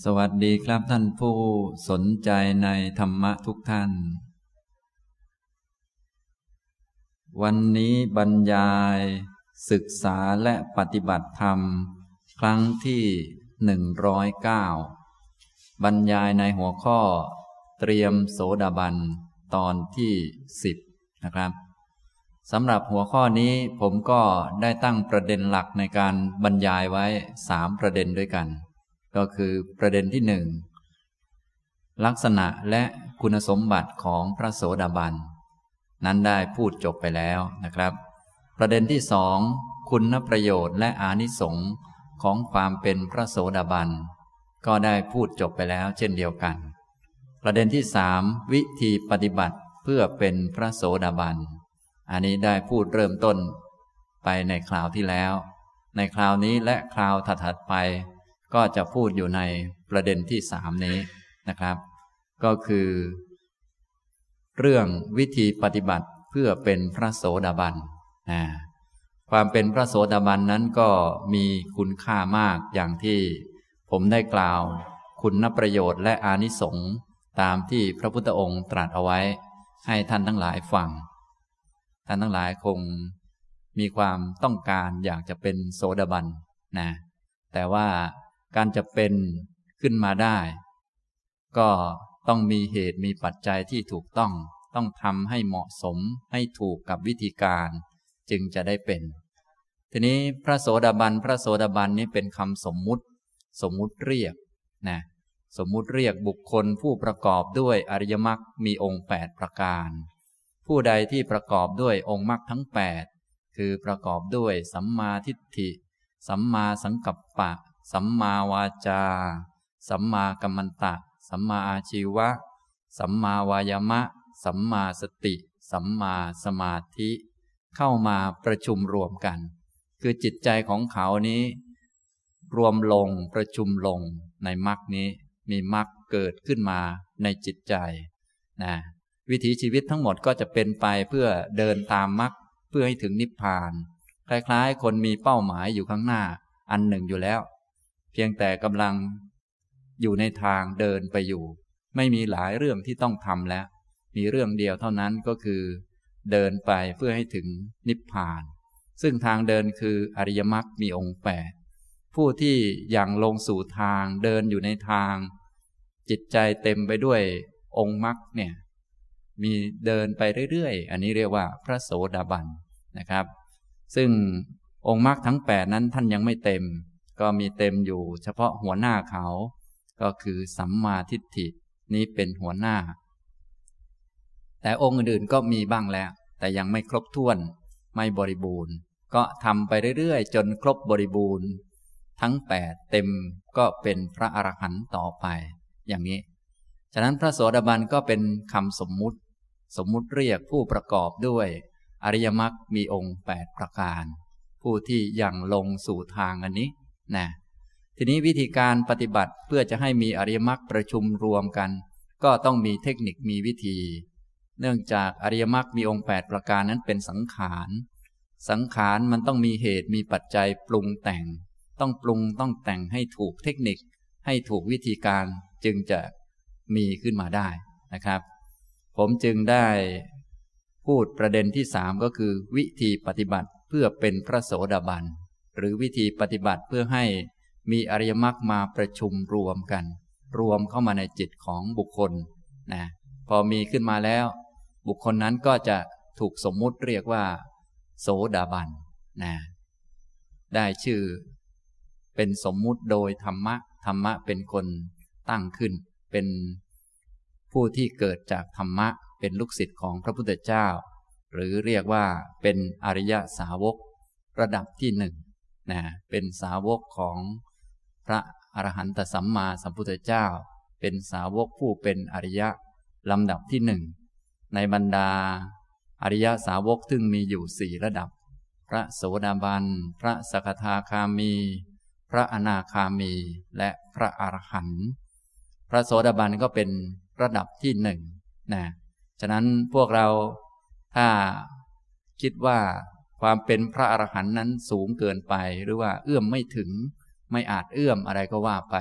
สวัสดีครับท่านผู้สนใจในธรรมะทุกท่าน วันนี้บรรยายศึกษาและปฏิบัติธรรม ครั้งที่หนึ่งร้อยเก้าบรรยายในหัวข้อเตรียมโสดาบันตอนที่สิบนะครับสำหรับหัวข้อนี้ผมก็ได้ตั้งประเด็นหลักในการบรรยายไว้สามประเด็นด้วยกัน ก็คือประเด็นที่หนึ่งลักษณะและคุณสมบัติของพระโสดาบัน นั้นได้พูดจบไปแล้วนะครับ ประเด็นที่สองคุณประโยชน์และอานิสงส์ของความเป็นพระโสดาบัน ก็ได้พูดจบไปแล้วเช่นเดียวกัน ประเด็นที่สามวิธีปฏิบัติเพื่อเป็นพระโสดาบัน อันนี้ได้พูดเริ่มต้นไปในคราวที่แล้ว ในคราวนี้และคราวถัดๆไป ก็จะพูดอยู่ในประเด็นที่สามนี้นะครับ ก็คือ เรื่องวิธีปฏิบัติเพื่อเป็นพระโสดาบันนะความเป็นพระโสดาบันนั้นก็มีคุณค่ามากอย่างที่ผมได้กล่าว คุณประโยชน์และอานิสงส์ตามที่พระพุทธองค์ตรัสเอาไว้ ให้ท่านทั้งหลายฟัง ท่านทั้งหลายคงมีความต้องการอยากจะเป็นโสดาบันนะแต่ว่า การจะเป็นขึ้นมาได้ ก็ต้องมีเหตุมีปัจจัยที่ถูกต้อง ต้องทำให้เหมาะสมให้ถูกกับวิธีการจึงจะได้เป็น ทีนี้พระโสดาบัน พระโสดาบันนี้เป็นคำสมมุติ สมมุติเรียกนะสมมุติเรียกบุคคลผู้ประกอบด้วยอริยมรรคมีองค์8ประการ ผู้ใดที่ประกอบด้วยองค์มรรคทั้ง 8 คือประกอบด้วยสัมมาทิฏฐิ สัมมาสังกัปปะ สัมมาวาจา สัมมากัมมันตะ สัมมาอาชีวะ สัมมาวายามะ สัมมาสติ สัมมาสมาธิ เข้ามาประชุมรวมกัน คือจิตใจของเขานี้ รวมลงประชุมลงในมรรคนี้มีมรรคเกิดขึ้นมาในจิตใจนะวิถีชีวิตทั้งหมดก็จะเป็นไปเพื่อเดินตามมรรคเพื่อให้ถึงนิพพาน คล้ายๆ คนมีเป้าหมายอยู่ข้างหน้า อันหนึ่งอยู่แล้ว เพียงแต่กำลังอยู่ในทางเดินไปอยู่ ไม่มีหลายเรื่องที่ต้องทำแล้ว มีเรื่องเดียวเท่านั้นก็คือ เดินไปเพื่อให้ถึงนิพพาน ซึ่งทางเดินคืออริยมรรคมีองค์แปดผู้ที่ยังลงสู่ทางเดินอยู่ในทาง จิตใจเต็มไปด้วยองค์มรรคเนี่ยมีเดินไปเรื่อยๆ อันนี้เรียกว่าพระโสดาบันนะครับ ซึ่งองค์มรรคทั้งแปดนั้นท่านยังไม่เต็ม ก็มีเต็มอยู่เฉพาะหัวหน้าเขา ก็คือสัมมาทิฏฐินี้เป็นหัวหน้า แต่องค์อื่นๆก็มีบ้างแล้ว แต่ยังไม่ครบถ้วน ไม่บริบูรณ์ ก็ทำไปเรื่อยๆ จนครบบริบูรณ์ ทั้งแปดเต็มก็เป็นพระอรหันต์ต่อไป อย่างนี้ ฉะนั้นพระโสดาบันก็เป็นคำสมมุติ สมมุติเรียกผู้ประกอบด้วย อริยมรรคมีองค์แปดประการ ผู้ที่ยังลงสู่ทางอันนี้ นะทีนี้วิธีการปฏิบัติเพื่อจะให้มีอริยมรรคประชุมรวมกัน ก็ต้องมีเทคนิคมีวิธี เนื่องจากอริยมรรคมีองค์ 8 ประการนั้นเป็นสังขาร สังขารมันต้องมีเหตุมีปัจจัยปรุงแต่ง ต้องปรุงต้องแต่งให้ถูกเทคนิค ให้ถูกวิธีการจึงจะมีขึ้นมาได้นะครับ ผมจึงได้พูดประเด็นที่สามก็คือวิธีปฏิบัติเพื่อเป็นพระโสดาบัน หรือวิธีปฏิบัติเพื่อให้มีอริยมรรคมาประชุมรวมกัน รวมเข้ามาในจิตของบุคคลนะพอมีขึ้นมาแล้ว บุคคลนั้นก็จะถูกสมมุติเรียกว่า โสดาบันนะได้ชื่อ เป็นสมมุติโดยธรรมะ ธรรมะเป็นคนตั้งขึ้น เป็นผู้ที่เกิดจากธรรมะ เป็นลูกศิษย์ของพระพุทธเจ้า หรือเรียกว่าเป็นอริยสาวก ระดับที่หนึ่ง นะเป็นสาวกของพระอรหันตสัมมาสัมพุทธเจ้า เป็นสาวกผู้เป็นอริยะลำดับที่หนึ่งในบรรดาอริยสาวกซึ่งมีอยู่สี่ระดับ พระโสดาบัน พระสกทาคามี พระอนาคามีและพระอรหันต์พระโสดาบันก็เป็นระดับที่หนึ่งนะฉะนั้นพวกเราถ้าคิดว่า ความเป็นพระอรหันต์นั้นสูงเกินไป หรือว่าเอื้อมไม่ถึง ไม่อาจเอื้อมอะไรก็ว่าไป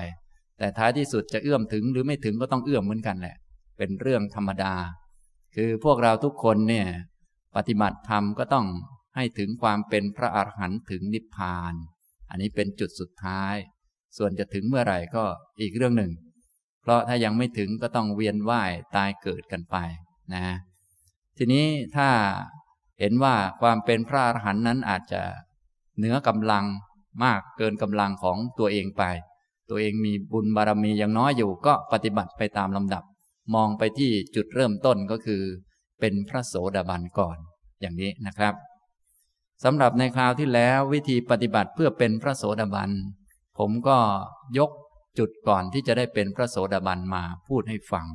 แต่ท้ายที่สุดจะเอื้อมถึงหรือไม่ถึงก็ต้องเอื้อมเหมือนกันแหละ เป็นเรื่องธรรมดา คือพวกเราทุกคนเนี่ยปฏิบัติธรรมก็ต้องให้ถึงความเป็นพระอรหันต์ถึงนิพพาน อันนี้เป็นจุดสุดท้าย ส่วนจะถึงเมื่อไหร่ก็อีกเรื่องหนึ่ง เพราะถ้ายังไม่ถึงก็ต้องเวียนว่ายตายเกิดกันไปนะทีนี้ถ้า เห็นว่าความเป็นพระอรหันต์นั้นอาจจะเหนือกำลังมากเกินกำลังของตัวเองไป ตัวเองมีบุญบารมียังน้อยอยู่ก็ปฏิบัติไปตามลำดับ มองไปที่จุดเริ่มต้นก็คือ เป็นพระโสดาบันก่อนอย่างนี้นะครับสำหรับในคราวที่แล้ววิธีปฏิบัติเพื่อเป็นพระโสดาบันผมก็ยกจุดก่อนที่จะได้เป็นพระโสดาบันมาพูดให้ฟัง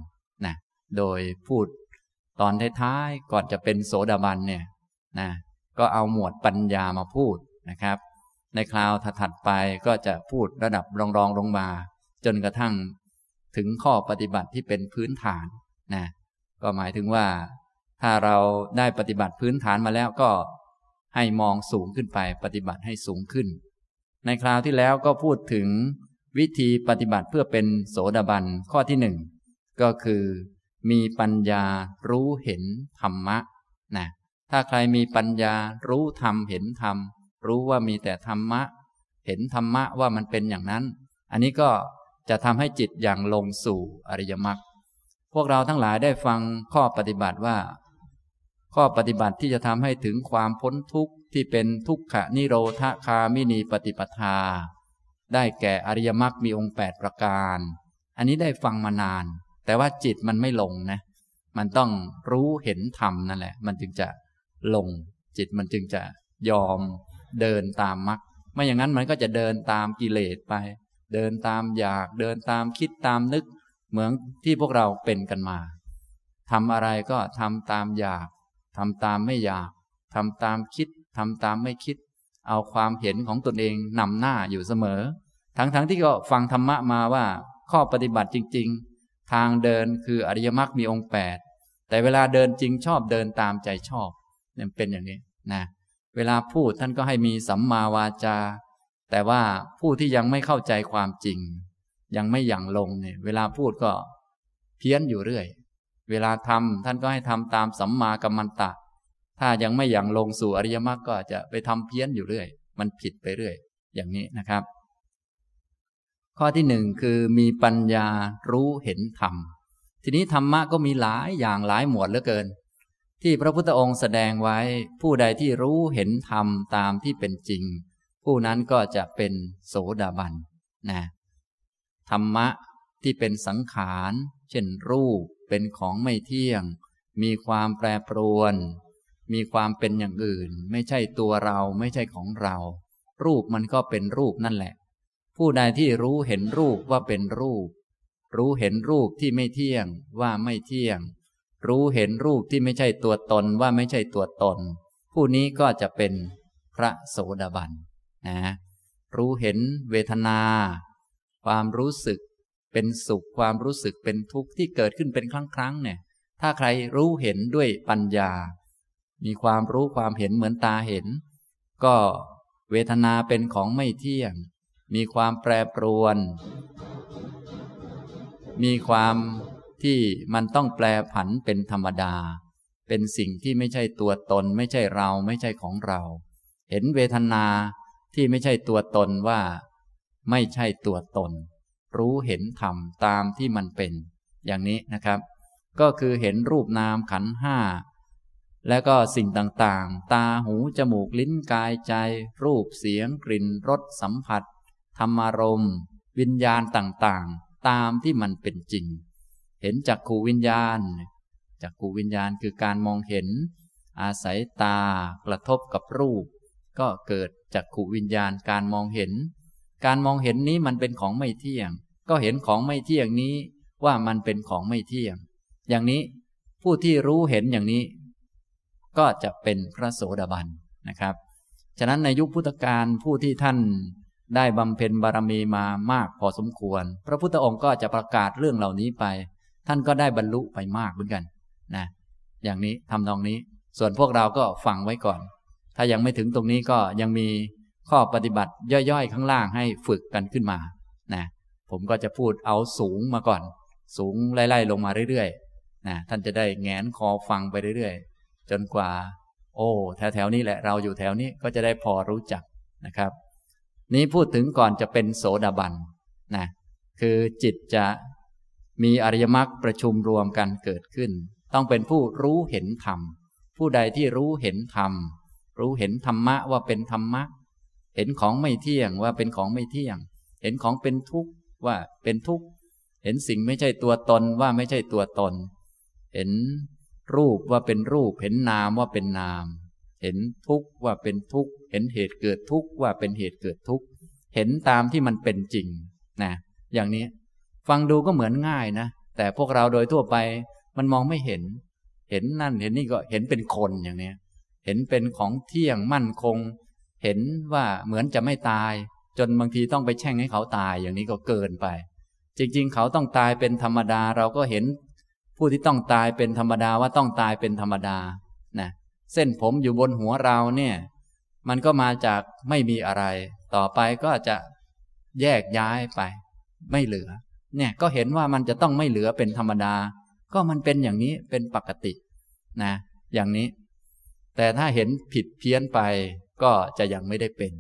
นะโดยพูดตอนท้ายๆก่อนจะเป็นโสดาบันเนี่ย นะก็เอาหมวดปัญญามาพูดนะครับ ในคราวถัดไปก็จะพูดระดับรองๆลงมา จนกระทั่งถึงข้อปฏิบัติที่เป็นพื้นฐานนะก็หมายถึงว่า ถ้าเราได้ปฏิบัติพื้นฐานมาแล้วก็ให้มองสูงขึ้นไปปฏิบัติให้สูงขึ้น ในคราวที่แล้วก็พูดถึงวิธีปฏิบัติเพื่อเป็นโสดาบันข้อที่หนึ่งก็คือ มีปัญญารู้เห็นธรรมะนะ ถ้าใครมีปัญญารู้ธรรมเห็นธรรม รู้ว่ามีแต่ธรรมะ เห็นธรรมะว่ามันเป็นอย่างนั้น อันนี้ก็จะทำให้จิตอย่างลงสู่อริยมรรคพวกเราทั้งหลายได้ฟังข้อปฏิบัติว่า ข้อปฏิบัติที่จะทำให้ถึงความพ้นทุกข์ที่เป็นทุกขะนิโรธคามินีปฏิปทา ได้แก่อริยมรรคมีองค์แปดประการ อันนี้ได้ฟังมานาน แต่ว่าจิตมันไม่ลงนะ มันต้องรู้เห็นธรรมนั่นแหละ มันจึงจะ ลง จิตมันจึงจะยอมเดินตามมรรคไม่อย่างนั้นมันก็จะเดินตามกิเลสไป เดินตามอยากเดินตามคิดตามนึก เหมือนที่พวกเราเป็นกันมาทำอะไรก็ทำตามอยากทำตามไม่อยากทำตามคิดทำตามไม่คิด เอาความเห็นของตนเองนำหน้าอยู่เสมอ ทั้งๆทที่ก็ฟังธรรมะมาว่า ข้อปฏิบัติจริง ๆ ทางเดินคืออริยมรรคมีองค์แปดแต่เวลาเดินจริงชอบเดินตามใจชอบ เนี่ยเป็นอย่างนี้นะเวลาพูดท่านก็ให้มีสัมมาวาจา แต่ว่าผู้ที่ยังไม่เข้าใจความจริง ยังไม่ยั่งลงเนี่ยเวลาพูดก็เพี้ยนอยู่เรื่อย เวลาทำท่านก็ให้ทำตามสัมมากัมมันตะ ถ้ายังไม่ยั่งลงสู่อริยมรรคก็จะไปทำเพี้ยนอยู่เรื่อย มันผิดไปเรื่อย อย่างนี้นะครับ ข้อที่หนึ่งคือมีปัญญารู้เห็นธรรม ทีนี้ธรรมะก็มีหลายอย่างหลายหมวดเหลือเกิน ที่พระพุทธองค์แสดงไว้ผู้ใดที่รู้เห็นธรรมตามที่เป็นจริง ผู้นั้นก็จะเป็นโสดาบันนะธรรมะที่เป็นสังขาร เช่นรูปเป็นของไม่เที่ยง มีความแปรปรวน มีความเป็นอย่างอื่น ไม่ใช่ตัวเราไม่ใช่ของเรา รูปมันก็เป็นรูปนั่นแหละ ผู้ใดที่รู้เห็นรูปว่าเป็นรูป รู้เห็นรูปที่ไม่เที่ยงว่าไม่เที่ยง รู้เห็นรูปที่ไม่ใช่ตัวตนว่าไม่ใช่ตัวตน ผู้นี้ก็จะเป็นพระโสดาบันนะรู้เห็นเวทนา ความรู้สึกเป็นสุขความรู้สึกเป็นทุกข์ที่เกิดขึ้นเป็นครั้งครั้งเนี่ย ถ้าใครรู้เห็นด้วยปัญญา มีความรู้ความเห็นเหมือนตาเห็น ก็เวทนาเป็นของไม่เที่ยง มีความแปรปรวน มีความ ที่มันต้องแปลผันเป็นธรรมดา เป็นสิ่งที่ไม่ใช่ตัวตน ไม่ใช่เราไม่ใช่ของเรา เห็นเวทนาที่ไม่ใช่ตัวตนว่า ไม่ใช่ตัวตน รู้เห็นธรรมตามที่มันเป็น อย่างนี้นะครับ ก็คือเห็นรูปนามขันห้าแล้วก็สิ่งต่างๆ ตาหู จมูกลิ้นกายใจ รูปเสียง กลิ่นรสสัมผัส ธรรมารมณ์วิญญาณต่างๆ ตามที่มันเป็นจริง ห็นจักขูวิญญาณ จักขูวิญญาณคือการมองเห็น อาศัยตากระทบกับรูป ก็เกิดจักขูวิญญาณการมองเห็น การมองเห็นนี้มันเป็นของไม่เที่ยง ก็เห็นของไม่เที่ยงนี้ว่ามันเป็นของไม่เที่ยง อย่างนี้ผู้ที่รู้เห็นอย่างนี้ ก็จะเป็นพระโสดาบันนะครับ ฉะนั้นในยุคพุทธกาลผู้ที่ท่านได้บำเพ็ญบารมีมามากพอสมควร พระพุทธองค์ก็จะประกาศเรื่องเหล่านี้ไป ท่านก็ได้บรรลุไปมากเหมือนกันนะอย่างนี้ทำนองนี้ ส่วนพวกเราก็ฟังไว้ก่อน ถ้ายังไม่ถึงตรงนี้ก็ยังมีข้อปฏิบัติย่อยๆ ข้างล่างให้ฝึกกันขึ้นมานะผมก็จะพูดเอาสูงมาก่อน สูงไล่ๆลงมาเรื่อยๆนะท่านจะได้แงนคอฟังไปเรื่อยๆ จนกว่า โอ้แถวๆนี้แหละเราอยู่แถวนี้ก็จะได้พอรู้จักนะครับ นี้พูดถึงก่อนจะเป็นโสดาบันนะคือจิตจะ มีอริยมรรคประชุมรวมกันเกิดขึ้น ต้องเป็นผู้รู้เห็นธรรม ผู้ใดที่รู้เห็นธรรม รู้เห็นธรรมะว่าเป็นธรรมะ เห็นของไม่เที่ยงว่าเป็นของไม่เที่ยง เห็นของเป็นทุกข์ว่าเป็นทุกข์ เห็นสิ่งไม่ใช่ตัวตนว่าไม่ใช่ตัวตน เห็นรูปว่าเป็นรูป เห็นนามว่าเป็นนาม เห็นทุกข์ว่าเป็นทุกข์ เห็นเหตุเกิดทุกข์ว่าเป็นเหตุเกิดทุกข์ เห็นตามที่มันเป็นจริงนะ อย่างนี้ ฟังดูก็เหมือนง่ายนะ แต่พวกเราโดยทั่วไปมันมองไม่เห็น เห็นนั่นเห็นนี่ก็เห็นเป็นคนอย่างนี้เห็นเป็นของเที่ยงมั่นคง เห็นว่าเหมือนจะไม่ตาย จนบางทีต้องไปแช่งให้เขาตายอย่างนี้ก็เกินไป จริง ๆ เขาต้องตายเป็นธรรมดา เราก็เห็น ผู้ที่ต้องตายเป็นธรรมดาว่าต้องตายเป็นธรรมดานะเส้นผมอยู่บนหัวเราเนี่ย มันก็มาจากไม่มีอะไร ต่อไปก็จะแยกย้ายไป ไม่เหลือ เนี่ยก็เห็นว่ามันจะต้องไม่เหลือเป็นธรรมดา ก็มันเป็นอย่างนี้เป็นปกตินะอย่างนี้ แต่ถ้าเห็นผิดเพี้ยนไปก็จะยังไม่ได้เป็น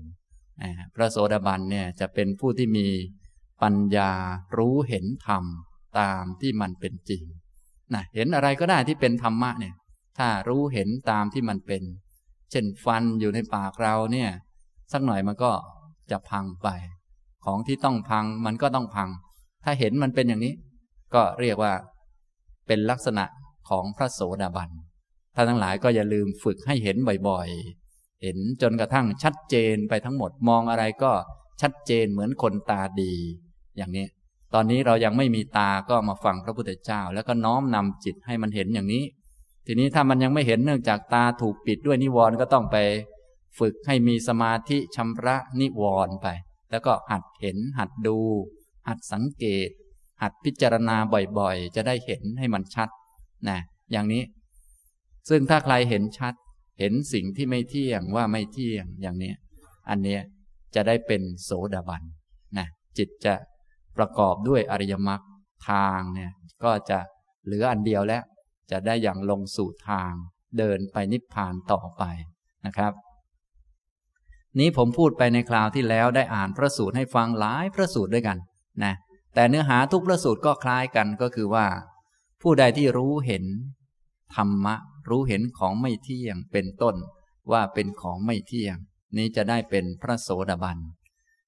พระโสดาบันเนี่ยจะเป็นผู้ที่มีปัญญารู้เห็นธรรมตามที่มันเป็นจริงนะเห็นอะไรก็ได้ที่เป็นธรรมะเนี่ย ถ้ารู้เห็นตามที่มันเป็น เช่นฟันอยู่ในปากเราเนี่ย สักหน่อยมันก็จะพังไป ของที่ต้องพังมันก็ต้องพัง ถ้าเห็นมันเป็นอย่างนี้ ก็เรียกว่าเป็นลักษณะของพระโสดาบันท่านทั้งหลายก็อย่าลืมฝึกให้เห็นบ่อยๆ เห็นจนกระทั่งชัดเจนไปทั้งหมดมองอะไรก็ชัดเจนเหมือนคนตาดี อย่างนี้ ตอนนี้เรายังไม่มีตาก็มาฟังพระพุทธเจ้า แล้วก็น้อมนำจิตให้มันเห็นอย่างนี้ ทีนี้ถ้ามันยังไม่เห็นเนื่องจากตาถูกปิดด้วยนิวรณ์ก็ต้องไปฝึกให้มีสมาธิชำระนิวรณ์ไป แล้วก็หัดเห็นหัดดู หัดสังเกต หัดพิจารณาบ่อยๆ จะได้เห็นให้มันชัดนะอย่างนี้ ซึ่งถ้าใครเห็นชัด เห็นสิ่งที่ไม่เที่ยงว่าไม่เที่ยงอย่างนี้ อันนี้จะได้เป็นโสดาบันนะจิตจะประกอบด้วยอริยมรรคทางเนี่ยก็จะเหลืออันเดียวแล้ว จะได้อย่างลงสู่ทาง เดินไปนิพพานต่อไปนะครับ นี้ผมพูดไปในคราวที่แล้วได้อ่านพระสูตรให้ฟังหลายพระสูตรด้วยกัน นะแต่เนื้อหาทุกพระสูตรก็คล้ายกันก็คือว่า ผู้ใดที่รู้เห็นธรรมะ รู้เห็นของไม่เที่ยงเป็นต้นว่าเป็นของไม่เที่ยง นี้จะได้เป็นพระโสดาบัน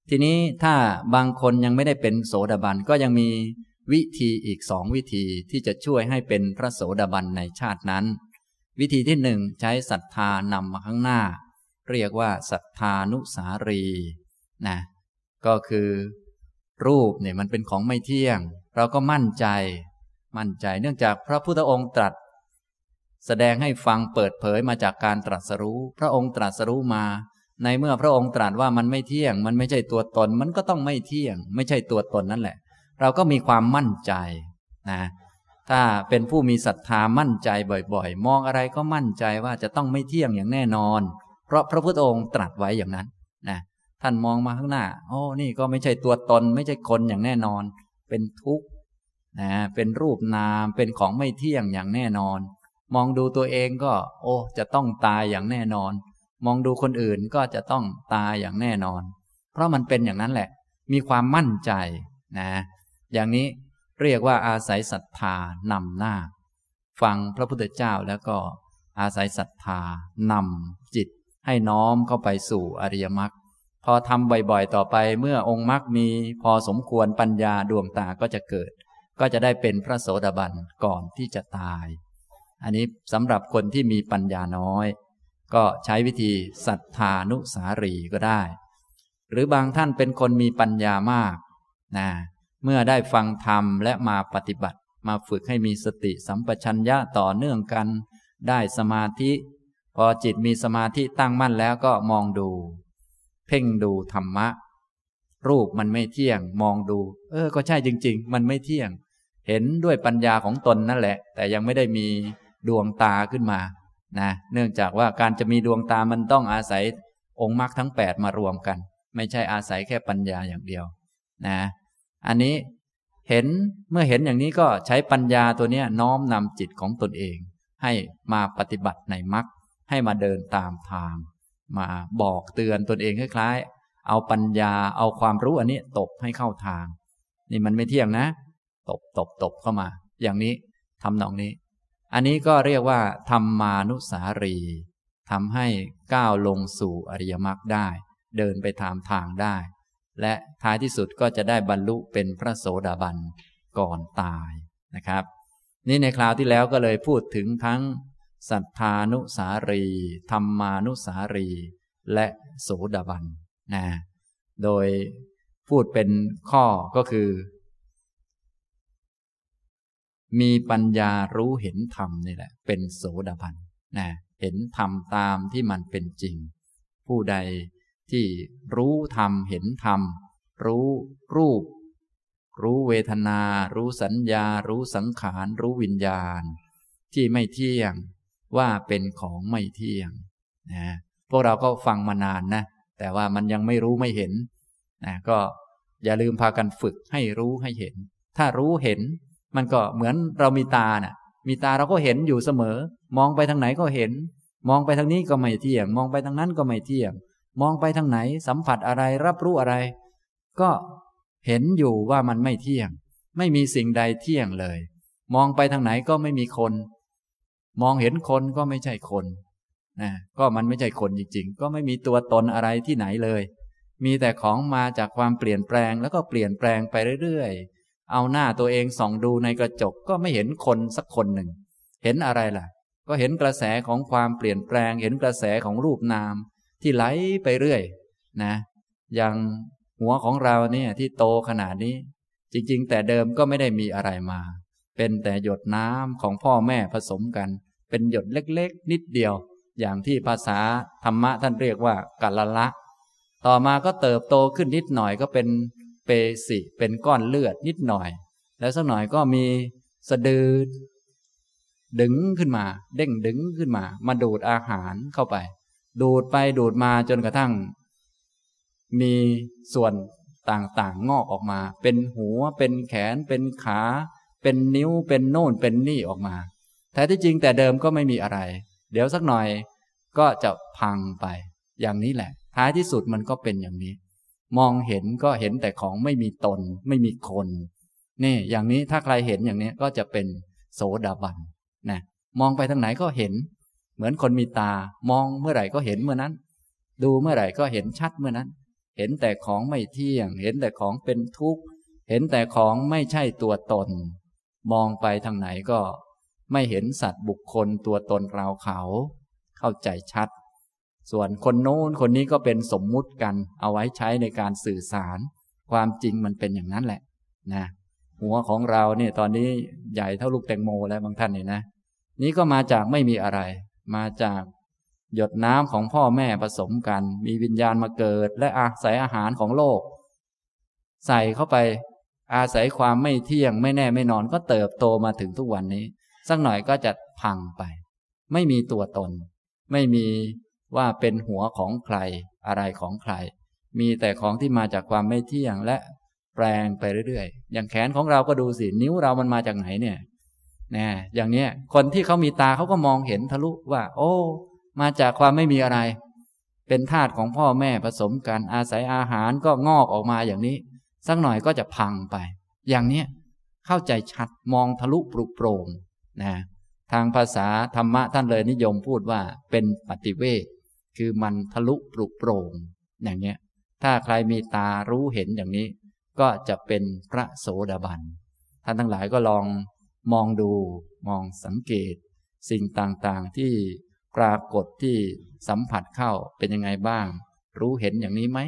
ทีนี้ถ้าบางคนยังไม่ได้เป็นโสดาบันก็ยังมีวิธีอีกสองวิธีที่จะช่วยให้เป็นพระโสดาบันในชาตินั้น วิธีที่หนึ่งใช้ศรัทธานำมาข้างหน้า เรียกว่าศรัทธานุสารีนะก็คือ รูปเนี่ยมันเป็นของไม่เที่ยง เราก็มั่นใจ มั่นใจเนื่องจากพระพุทธองค์ตรัส แสดงให้ฟังเปิดเผยมาจากการตรัสรู้ พระองค์ตรัสรู้มา ในเมื่อพระองค์ตรัสว่ามันไม่เที่ยง มันไม่ใช่ตัวตน มันก็ต้องไม่เที่ยง ไม่ใช่ตัวตนนั่นแหละ เราก็มีความมั่นใจนะถ้าเป็นผู้มีศรัทธามั่นใจบ่อยๆ มองอะไรก็มั่นใจว่าจะต้องไม่เที่ยงอย่างแน่นอน เพราะพระพุทธองค์ตรัสไว้อย่างนั้นนะ ท่านมองมาข้างหน้า โอ้นี่ก็ไม่ใช่ตัวตน ไม่ใช่คนอย่างแน่นอน เป็นทุกข์นะเป็นรูปนามเป็นของไม่เที่ยงอย่างแน่นอน มองดูตัวเองก็ โอ้จะต้องตายอย่างแน่นอน มองดูคนอื่นก็จะต้องตายอย่างแน่นอน เพราะมันเป็นอย่างนั้นแหละ มีความมั่นใจนะอย่างนี้เรียกว่าอาศัยศรัทธานำหน้า ฟังพระพุทธเจ้าแล้วก็อาศัยศรัทธานำจิตให้น้อมเข้าไปสู่อริยมรรค อทำบ่อยๆ ต่อไปเมื่อองค์มรรคมีพอสมควรปัญญาดวงตาก็จะเกิด ก็จะได้เป็นพระโสดาบันก่อนที่จะตาย อันนี้สำหรับคนที่มีปัญญาน้อย ก็ใช้วิธีศรัทธานุสารีก็ได้ หรือบางท่านเป็นคนมีปัญญามากนะเมื่อได้ฟังธรรมและมาปฏิบัติ มาฝึกให้มีสติสัมปชัญญะต่อเนื่องกัน ได้สมาธิ พอจิตมีสมาธิตั้งมั่นแล้วก็มองดู เพ่งดูธรรมะ รูปมันไม่เที่ยง มองดู เออ ก็ใช่จริง ๆ มันไม่เที่ยง เห็นด้วยปัญญาของตนนั่นแหละ แต่ยังไม่ได้มีดวงตาขึ้นมานะเนื่องจากว่าการจะมีดวงตามันต้องอาศัยองค์มรรคทั้งแปดมารวมกัน ไม่ใช่อาศัยแค่ปัญญาอย่างเดียวนะอันนี้เห็นเมื่อเห็นอย่างนี้ก็ใช้ปัญญาตัวนี้น้อมนำจิตของตนเอง ให้มาปฏิบัติในมรรคให้มาเดินตามทาง มาบอกเตือนตนเองคล้ายๆ เอาปัญญาเอาความรู้อันนี้ตบให้เข้าทาง นี่มันไม่เที่ยงนะ ตบตบตบเข้ามา อย่างนี้ทำนองนี้ อันนี้ก็เรียกว่าธรรมานุสารีทำให้ก้าวลงสู่อริยมรรคได้ เดินไปตามทางได้ และท้ายที่สุดก็จะได้บรรลุเป็นพระโสดาบันก่อนตายนะครับ นี่ในคราวที่แล้วก็เลยพูดถึงทั้ง สัทธานุสารี ธรรมานุสารี และโสดาบันนะ โดยพูดเป็นข้อก็คือ มีปัญญารู้เห็นธรรมนี่แหละ เป็นโสดาบันนะเห็นธรรมตามที่มันเป็นจริง ผู้ใดที่รู้ธรรมเห็นธรรม รู้รูป รู้เวทนา รู้สัญญา รู้สังขาร รู้วิญญาณ ที่ไม่เที่ยง ว่าเป็นของไม่เที่ยงนะพวกเราก็ฟังมานานนะ แต่ว่ามันยังไม่รู้ไม่เห็นนะก็อย่าลืมพากันฝึกให้รู้ให้เห็น ถ้ารู้เห็น มันก็เหมือนเรามีตานะ่ะ มีตาเราก็เห็นอยู่เสมอ มองไปทางไหนก็เห็น มองไปทางนี้ก็ไม่เที่ยง มองไปทางนั้นก็ไม่เที่ยง มองไปทางไหนสัมผัสอะไรรับรู้อะไร ก็เห็นอยู่ว่ามันไม่เที่ยง ไม่มีสิ่งใดเที่ยงเลย มองไปทางไหนก็ไม่มีคน มองเห็นคนก็ไม่ใช่คนนะก็มันไม่ใช่คนจริงๆ ก็ไม่มีตัวตนอะไรที่ไหนเลย มีแต่ของมาจากความเปลี่ยนแปลงแล้วก็เปลี่ยนแปลงไปเรื่อยๆ เอาหน้าตัวเองส่องดูในกระจกก็ไม่เห็นคนสักคนหนึ่ง เห็นอะไรล่ะ ก็เห็นกระแสของความเปลี่ยนแปลง เห็นกระแสของรูปนาม ที่ไหลไปเรื่อยนะ อย่างหัวของเราเนี่ยที่โตขนาดนี้ จริงๆ แต่เดิมก็ไม่ได้มีอะไรมา เป็นแต่หยดน้ำของพ่อแม่ผสมกัน เป็นหยดเล็กๆ นิดเดียว อย่างที่ภาษาธรรมะท่านเรียกว่ากัลละ ต่อมาก็เติบโตขึ้นนิดหน่อยก็เป็นเปสิเป็นก้อนเลือดนิดหน่อย แล้วสักหน่อยก็มีสะดือดึงขึ้นมา เด้งดึงขึ้นมา มาดูดอาหารเข้าไป ดูดไปดูดมาจนกระทั่ง มีส่วนต่างๆ งอกออกมา เป็นหัวเป็นแขนเป็นขา เป็นนิ้วเป็นโน่นเป็นนี่ออกมา ท้ที่จริงแต่เดิมก็ไม่มีอะไร เดี๋ยวสักหน่อยก็จะพังไป อย่างนี้แหละ ท้ายที่สุดมันก็เป็นอย่างนี้ มองเห็นก็เห็นแต่ของไม่มีตน ไม่มีคน นี่ อย่างนี้ถ้าใครเห็นอย่างนี้ก็จะเป็นโสดาบันนะมองไปทางไหนก็เห็น เหมือนคนมีตา มองเมื่อไหร่ก็เห็นเมื่อนั้น ดูเมื่อไหร่ก็เห็นชัดเมื่อนั้น เห็นแต่ของไม่เที่ยง เห็นแต่ของเป็นทุกข์ เห็นแต่ของไม่ใช่ตัวตน มองไปทางไหนก็ ไม่เห็นสัตว์บุคคลตัวตนเราเขา เข้าใจชัด ส่วนคนโน้นคนนี้ก็เป็นสมมุติกัน เอาไว้ใช้ในการสื่อสาร ความจริงมันเป็นอย่างนั้นแหละนะหัวของเราเนี่ยตอนนี้ใหญ่เท่าลูกแตงโมแล้วบางท่านเนี่ยนะ นี้ก็มาจากไม่มีอะไร มาจากหยดน้ำของพ่อแม่ผสมกัน มีวิญญาณมาเกิด และอาศัยอาหารของโลก ใส่เข้าไปอาศัยความไม่เที่ยงไม่แน่ไม่นอนก็เติบโตมาถึงทุกวันนี้ สักหน่อยก็จะพังไป ไม่มีตัวตน ไม่มีว่าเป็นหัวของใครอะไรของใคร มีแต่ของที่มาจากความไม่เที่ยงและแปลงไปเรื่อยๆ อย่างแขนของเราก็ดูสิ นิ้วเรามันมาจากไหนเนี่ยนะอย่างเนี้ย คนที่เขามีตาเขาก็มองเห็นทะลุว่า โอ้ มาจากความไม่มีอะไร เป็นธาตุของพ่อแม่ผสมกันอาศัยอาหารก็งอกออกมาอย่างนี้ สักหน่อยก็จะพังไป อย่างเนี้ยเข้าใจชัดมองทะลุปรุโปร่ง นะทางภาษาธรรมะท่านเลยนิยมพูดว่าเป็นปฏิเวทคือมันทะลุปลุกโปร่งอย่างเนี้ยถ้าใครมีตารู้เห็นอย่างนี้ ก็จะเป็นพระโสดาบันท่านทั้งหลายก็ลองมองดูมองสังเกต สิ่งต่างๆที่ปรากฏที่สัมผัสเข้าเป็นยังไงบ้าง รู้เห็นอย่างนี้ไหม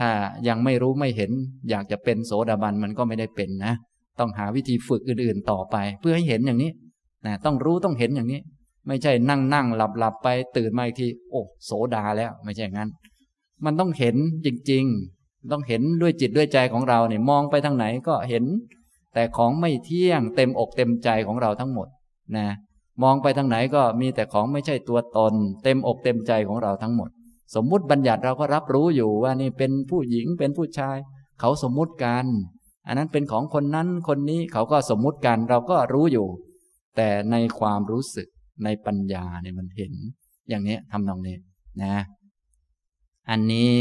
ถ้ายังไม่รู้ไม่เห็น อยากจะเป็นโสดาบันมันก็ไม่ได้เป็นนะ ต้องหาวิธีฝึกอื่นๆต่อไป เพื่อให้เห็นอย่างนี้นะต้องรู้ต้องเห็นอย่างนี้ ไม่ใช่นั่งนั่งหลับหลับไปตื่นมาอีกที โอ้โสดาแล้วไม่ใช่อย่างนั้น มันต้องเห็นจริง ๆ ต้องเห็นด้วยจิตด้วยใจของเราเนี่ยมองไปทางไหนก็เห็น แต่ของไม่เที่ยงเต็มอกเต็มใจของเราทั้งหมดนะมองไปทางไหนก็มีแต่ของไม่ใช่ตัวตน เต็มอกเต็มใจของเราทั้งหมด สมมุติบัญญัติเราก็รับรู้อยู่ว่านี่เป็นผู้หญิงเป็นผู้ชาย เขาสมมุติกัน อันนั้นเป็นของคนนั้นคนนี้เขาก็สมมุติกันเราก็รู้อยู่ แต่ในความรู้สึกในปัญญาเนี่ยมันเห็น อย่างนี้ทำนองนี้นะ อันนี้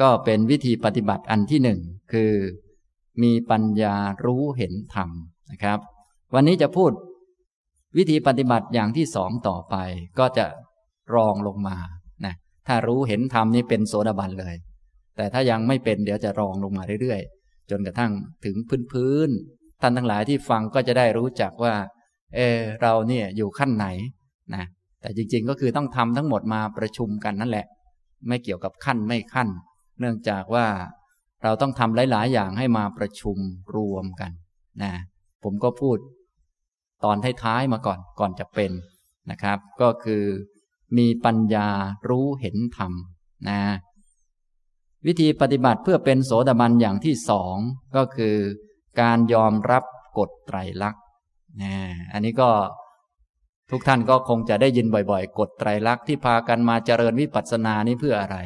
ก็เป็นวิธีปฏิบัติอันที่หนึ่งคือ มีปัญญารู้เห็นธรรมนะครับ วันนี้จะพูดวิธีปฏิบัติอย่างที่สองต่อไป ก็จะรองลงมานะถ้ารู้เห็นธรรมนี่เป็นโสดาบันเลย แต่ถ้ายังไม่เป็นเดี๋ยวจะรองลงมาเรื่อยๆ จนกระทั่งถึงพื้นพื้นท่านทั้งหลายที่ฟังก็จะได้รู้จักว่า เออเราเนี่ยอยู่ขั้นไหนนะแต่จริงๆก็คือต้องทำทั้งหมดมาประชุมกันนั่นแหละ ไม่เกี่ยวกับขั้นไม่ขั้น เนื่องจากว่าเราต้องทำหลาย ๆ อย่างให้มาประชุมรวมกันนะผมก็พูดตอนท้ายๆมาก่อนก่อนจะเป็นนะครับ ก็คือมีปัญญารู้เห็นธรรมนะ วิธีปฏิบัติเพื่อเป็นโสดาบันอย่างที่สองก็คือ การยอมรับกฎไตรลักษณ์นะอันนี้ก็ทุกท่านก็คงจะได้ยินบ่อยๆ กฎไตรลักษณ์ที่พากันมาเจริญวิปัสสนานี้เพื่ออะไร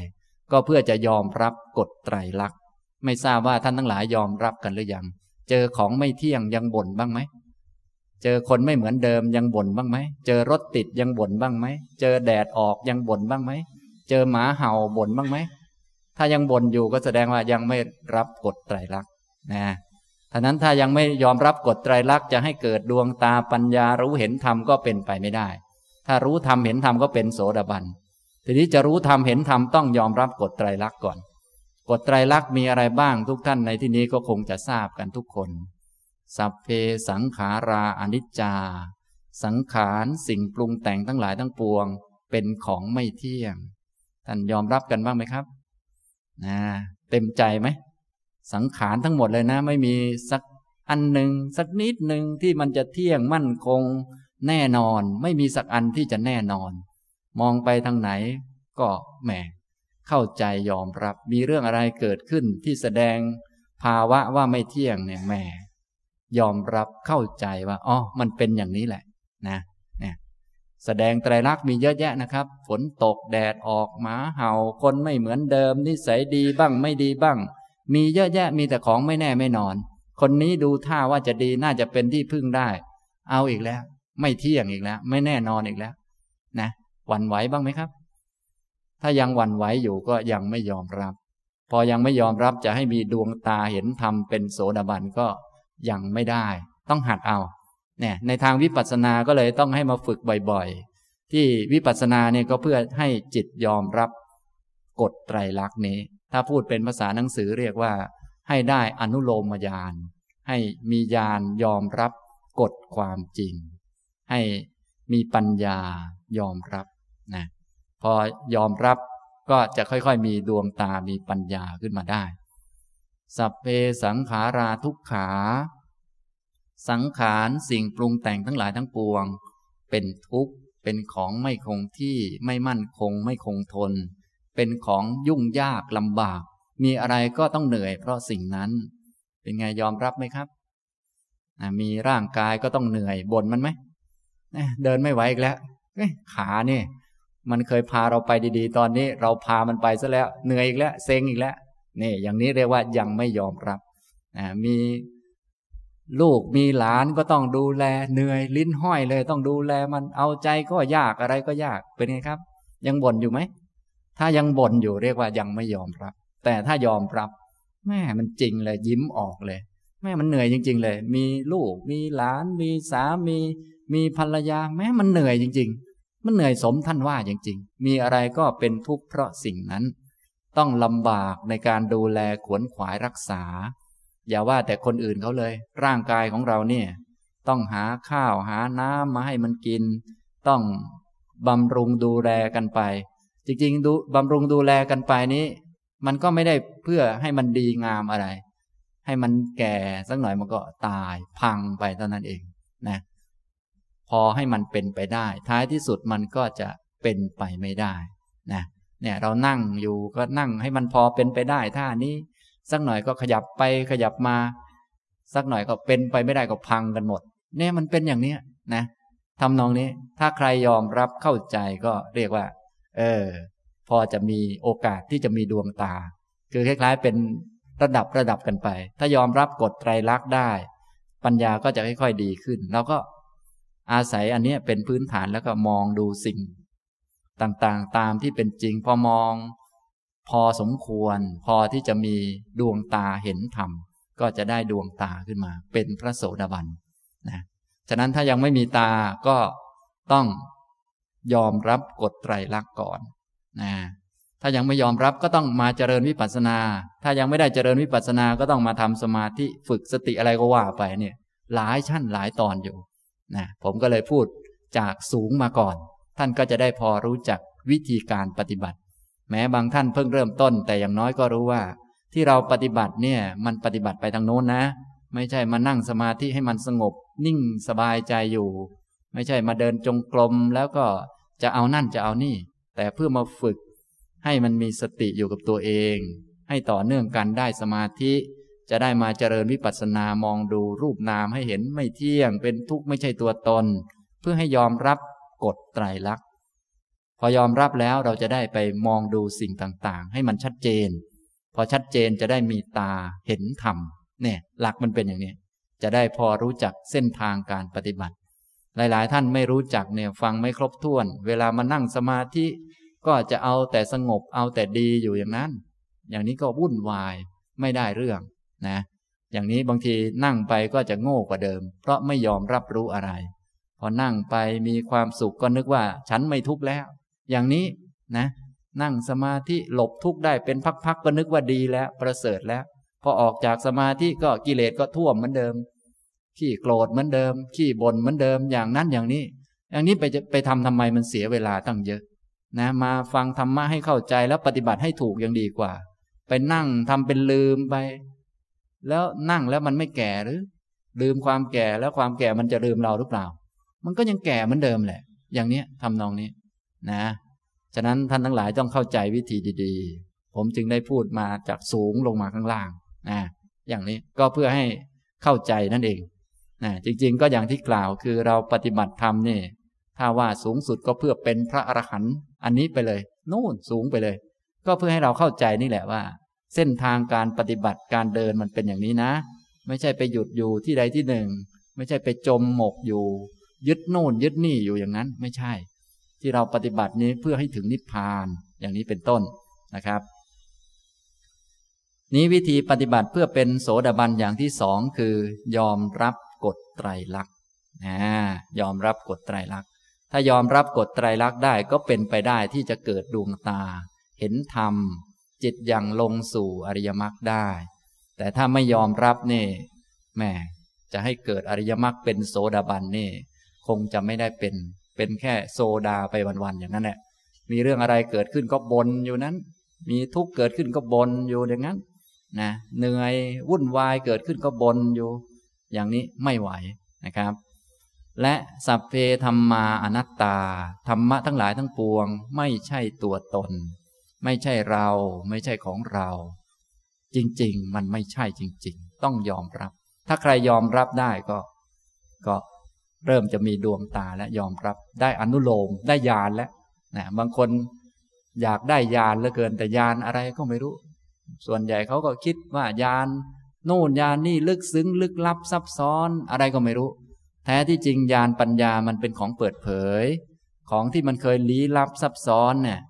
ก็เพื่อจะยอมรับกฎไตรลักษณ์ไม่ทราบว่าท่านทั้งหลายยอมรับกันหรือยัง เจอของไม่เที่ยงยังบ่นบ้างไหม เจอคนไม่เหมือนเดิมยังบ่นบ้างไหม เจอรถติดยังบ่นบ้างไหม เจอแดดออกยังบ่นบ้างไหม เจอหมาเห่าบ่นบ้างไหม ถ้ายังบ่นอยู่ก็แสดงว่ายังไม่รับกฎไตรลักษณ์นะท่านั้นถ้ายังไม่ยอมรับกฎไตรลักษณ์จะให้เกิดดวงตาปัญญารู้เห็นธรรมก็เป็นไปไม่ได้ ถ้ารู้ธรรมเห็นธรรมก็เป็นโสดาบัน ทีนี้จะรู้ธรรมเห็นธรรมต้องยอมรับกฎไตรลักษณ์ก่อน กฎไตรลักษณ์มีอะไรบ้างทุกท่านในที่นี้ก็คงจะทราบกันทุกคน สัพเพสังขาราอนิจจา สังขารสิ่งปรุงแต่งทั้งหลายทั้งปวง เป็นของไม่เที่ยง ท่านยอมรับกันบ้างไหมครับ นะเต็มใจไหม สังขารทั้งหมดเลยนะ ไม่มีสักอันหนึ่งสักนิดหนึ่งที่มันจะเที่ยงมั่นคง แน่นอน ไม่มีสักอันที่จะแน่นอน มองไปทางไหน ก็แหมเข้าใจยอมรับ มีเรื่องอะไรเกิดขึ้นที่แสดงภาวะว่าไม่เที่ยงเนี่ยแหมยอมรับเข้าใจว่าอ๋อมันเป็นอย่างนี้แหละ แสดงไตรลักษณ์มีเยอะแยะนะครับ ฝนตกแดดออกหมาเห่าคนไม่เหมือนเดิม นิสัยดีบ้างไม่ดีบ้าง มีเยอะแยะมีแต่ของไม่แน่ไม่นอน คนนี้ดูท่าว่าจะดีน่าจะเป็นที่พึ่งได้ เอาอีกแล้ว ไม่เที่ยงอีกแล้ว ไม่แน่นอนอีกแล้ว นะหวั่นไหวบ้างไหมครับ ถ้ายังหวั่นไหวอยู่ก็ยังไม่ยอมรับ พอยังไม่ยอมรับจะให้มีดวงตาเห็นธรรมเป็นโสดาบันก็ยังไม่ได้ ต้องหัดเอา เนี่ยในทางวิปัสสนาก็เลยต้องให้มาฝึกบ่อยๆ ที่วิปัสสนาเนี่ยก็เพื่อให้จิตยอมรับกฎไตรลักษณ์นี้ ถ้าพูดเป็นภาษาหนังสือเรียกว่า ให้ได้อนุโลมญาณให้มีญาณยอมรับกฎความจริง ให้มีปัญญายอมรับนะพอยอมรับก็จะค่อยๆ มีดวงตามีปัญญาขึ้นมาได้ สัพเพสังขาราทุกขา สังขารสิ่งปรุงแต่งทั้งหลายทั้งปวง เป็นทุกข์ เป็นของไม่คงที่ไม่มั่นคงไม่คงทน เป็นของยุ่งยากลำบาก มีอะไรก็ต้องเหนื่อยเพราะสิ่งนั้น เป็นไงยอมรับไหมครับ มีร่างกายก็ต้องเหนื่อยบ่นมันไหมเดินไม่ไหวอีกแล้วขาเนี่ยมันเคยพาเราไปดีๆ ตอนนี้เราพามันไปซะแล้ว เหนื่อยอีกแล้วเซ็งอีกแล้วนี่อย่างนี้เรียกว่ายังไม่ยอมรับมี ลูกมีหลานก็ต้องดูแลเหนื่อยลิ้นห้อยเลยต้องดูแลมันเอาใจก็ยากอะไรก็ยากเป็นไงครับ ยังบ่นอยู่ไหม ถ้ายังบ่นอยู่เรียกว่ายังไม่ยอมรับ แต่ถ้ายอมรับ แม่มันจริงเลยยิ้มออกเลย แม่มันเหนื่อยจริง ๆ เลย มีลูกมีหลาน มีสามีมีภรรยา แม้มันเหนื่อยจริง ๆ มันเหนื่อยสมท่านว่าจริง ๆ มีอะไรก็เป็นทุกข์เพราะสิ่งนั้น ต้องลำบากในการดูแลขวนขวายรักษา อย่าว่าแต่คนอื่นเขาเลย ร่างกายของเราเนี่ย ต้องหาข้าวหาน้ำมาให้มันกิน ต้องบำรุงดูแลกันไป จริงๆดูบำรุงดูแลกันไปนี้ มันก็ไม่ได้เพื่อให้มันดีงามอะไร ให้มันแก่สักหน่อยมันก็ตายพังไปเท่านั้นเองนะพอให้มันเป็นไปได้ ท้ายที่สุดมันก็จะเป็นไปไม่ได้นะเนี่ยเรานั่งอยู่ก็นั่งให้มันพอเป็นไปได้ท่านี้ สักหน่อยก็ขยับไปขยับมา สักหน่อยก็เป็นไปไม่ได้ก็พังกันหมด เนี่ยมันเป็นอย่างเนี้ยนะทำนองนี้ ถ้าใครยอมรับเข้าใจก็เรียกว่า เออ พอจะมีโอกาสที่จะมีดวงตา คือคล้ายๆ เป็นระดับระดับกันไป ถ้ายอมรับกฎไตรลักษณ์ได้ ปัญญาก็จะค่อยๆดีขึ้นเราก็อาศัยอันนี้เป็นพื้นฐานแล้วก็มองดูสิ่ง ต่างๆ ตามที่เป็นจริง พอมอง พอสมควร พอที่จะมีดวงตาเห็นธรรม ก็จะได้ดวงตาขึ้นมา เป็นพระโสดาบันนะฉะนั้นถ้ายังไม่มีตาก็ต้องยอมรับกฎไตรลักษณ์ก่อนนะถ้ายังไม่ยอมรับก็ต้องมาเจริญวิปัสสนา ถ้ายังไม่ได้เจริญวิปัสสนาก็ต้องมาทำสมาธิฝึกสติอะไรก็ว่าไปเนี่ย หลายชั้นหลายตอนอยู่นะผมก็เลยพูดจากสูงมาก่อน ท่านก็จะได้พอรู้จักวิธีการปฏิบัติ แม้บางท่านเพิ่งเริ่มต้น แต่อย่างน้อยก็รู้ว่า ที่เราปฏิบัติเนี่ยมันปฏิบัติไปทางโน้นนะ ไม่ใช่มานั่งสมาธิให้มันสงบ นิ่งสบายใจอยู่ ไม่ใช่มาเดินจงกรมแล้วก็จะเอานั่นจะเอานี่ แต่เพื่อมาฝึก ให้มันมีสติอยู่กับตัวเอง ให้ต่อเนื่องกันได้สมาธิ จะได้มาเจริญวิปัสสนามองดูรูปนามให้เห็นไม่เที่ยงเป็นทุกข์ไม่ใช่ตัวตน เพื่อให้ยอมรับกฎไตรลักษณ์ พอยอมรับแล้วเราจะได้ไปมองดูสิ่งต่างๆ ให้มันชัดเจน พอชัดเจนจะได้มีตาเห็นธรรมเนี่ยหลักมันเป็นอย่างนี้ จะได้พอรู้จักเส้นทางการปฏิบัติ หลายๆ ท่านไม่รู้จักเนี่ยฟังไม่ครบถ้วน เวลามานั่งสมาธิก็จะเอาแต่สงบเอาแต่ดีอยู่อย่างนั้น อย่างนี้ก็วุ่นวายไม่ได้เรื่องนะอย่างนี้บางทีนั่งไปก็จะโง่กว่าเดิม เพราะไม่ยอมรับรู้อะไร พอนั่งไปมีความสุขก็นึกว่า ฉันไม่ทุกข์แล้ว อย่างนี้นะ นั่งสมาธิหลบทุกข์ได้เป็นพักๆก็นึกว่าดีแล้ว ประเสริฐแล้ว พอออกจากสมาธิก็กิเลสก็ท่วมเหมือนเดิม ขี้โกรธเหมือนเดิม ขี้บ่นเหมือนเดิม อย่างนั้นอย่างนี้ อย่างนี้ไปจะไปทำทำไมมันเสียเวลาตั้งเยอะ นะ มาฟังธรรมะให้เข้าใจแล้วปฏิบัติให้ถูกยังดีกว่า ไปนั่งทำเป็นลืมไป แล้วนั่งแล้วมันไม่แก่หรือ ลืมความแก่แล้วความแก่มันจะลืมเราหรือเปล่า มันก็ยังแก่เหมือนเดิมแหละ อย่างเนี้ยทำนองนี้ นะฉะนั้นท่านทั้งหลายต้องเข้าใจวิธีดีๆ ผมจึงได้พูดมาจากสูงลงมาข้างล่างนะอย่างนี้ก็เพื่อให้เข้าใจนั่นเองนะจริงๆ ก็อย่างที่กล่าวคือเราปฏิบัติธรรมนี่ ถ้าว่าสูงสุดก็เพื่อเป็นพระอรหันต์อันนี้ไปเลย นู่นสูงไปเลย ก็เพื่อให้เราเข้าใจนี่แหละว่า เส้นทางการปฏิบัติการเดินมันเป็นอย่างนี้นะ ไม่ใช่ไปหยุดอยู่ที่ใดที่หนึ่ง ไม่ใช่ไปจมหมกอยู่ ยึดโน่นยึดนี่อยู่อย่างนั้นไม่ใช่ ที่เราปฏิบัตินี้เพื่อให้ถึงนิพพานอย่างนี้เป็นต้นนะครับ นี้วิธีปฏิบัติเพื่อเป็นโสดาบันอย่างที่สองคือยอมรับกฎไตรลักษณ์ยอมรับกฎไตรลักษณ์ถ้ายอมรับกฎไตรลักษณ์ได้ก็เป็นไปได้ที่จะเกิดดวงตา เห็นธรรม จิตอย่างลงสู่อริยมรรคได้ แต่ถ้าไม่ยอมรับนี่แม่จะให้เกิดอริยมรรคเป็นโสดาบันนี่ คงจะไม่ได้เป็น เป็นแค่โซดาไปวันๆอย่างนั้นแหละมีเรื่องอะไรเกิดขึ้นก็บนอยู่นั้น มีทุกข์เกิดขึ้นก็บนอยู่อย่างนั้นนะเหนื่อยวุ่นวายเกิดขึ้นก็บนอยู่ อย่างนี้ไม่ไหวนะครับ และสัพเพธรรมาอนัตตา ธรรมะทั้งหลายทั้งปวง ไม่ใช่ตัวตน ไม่ใช่เราไม่ใช่ของเรา จริง ๆ มันไม่ใช่จริง ๆ ต้องยอมรับ ถ้าใครยอมรับได้ก็ ก็ เริ่มจะมีดวงตาและยอมรับ ได้อนุโลมได้ญาณแล้วนะบางคนอยากได้ญาณเหลือเกินแต่ญาณอะไรก็ไม่รู้ ส่วนใหญ่เขาก็คิดว่าญาณโน่นญาณนี่ลึกซึ้งลึกลับซับซ้อนอะไรก็ไม่รู้ แท้ที่จริงญาณปัญญามันเป็นของเปิดเผย ของที่มันเคยลี้ลับซับซ้อนเนี่ย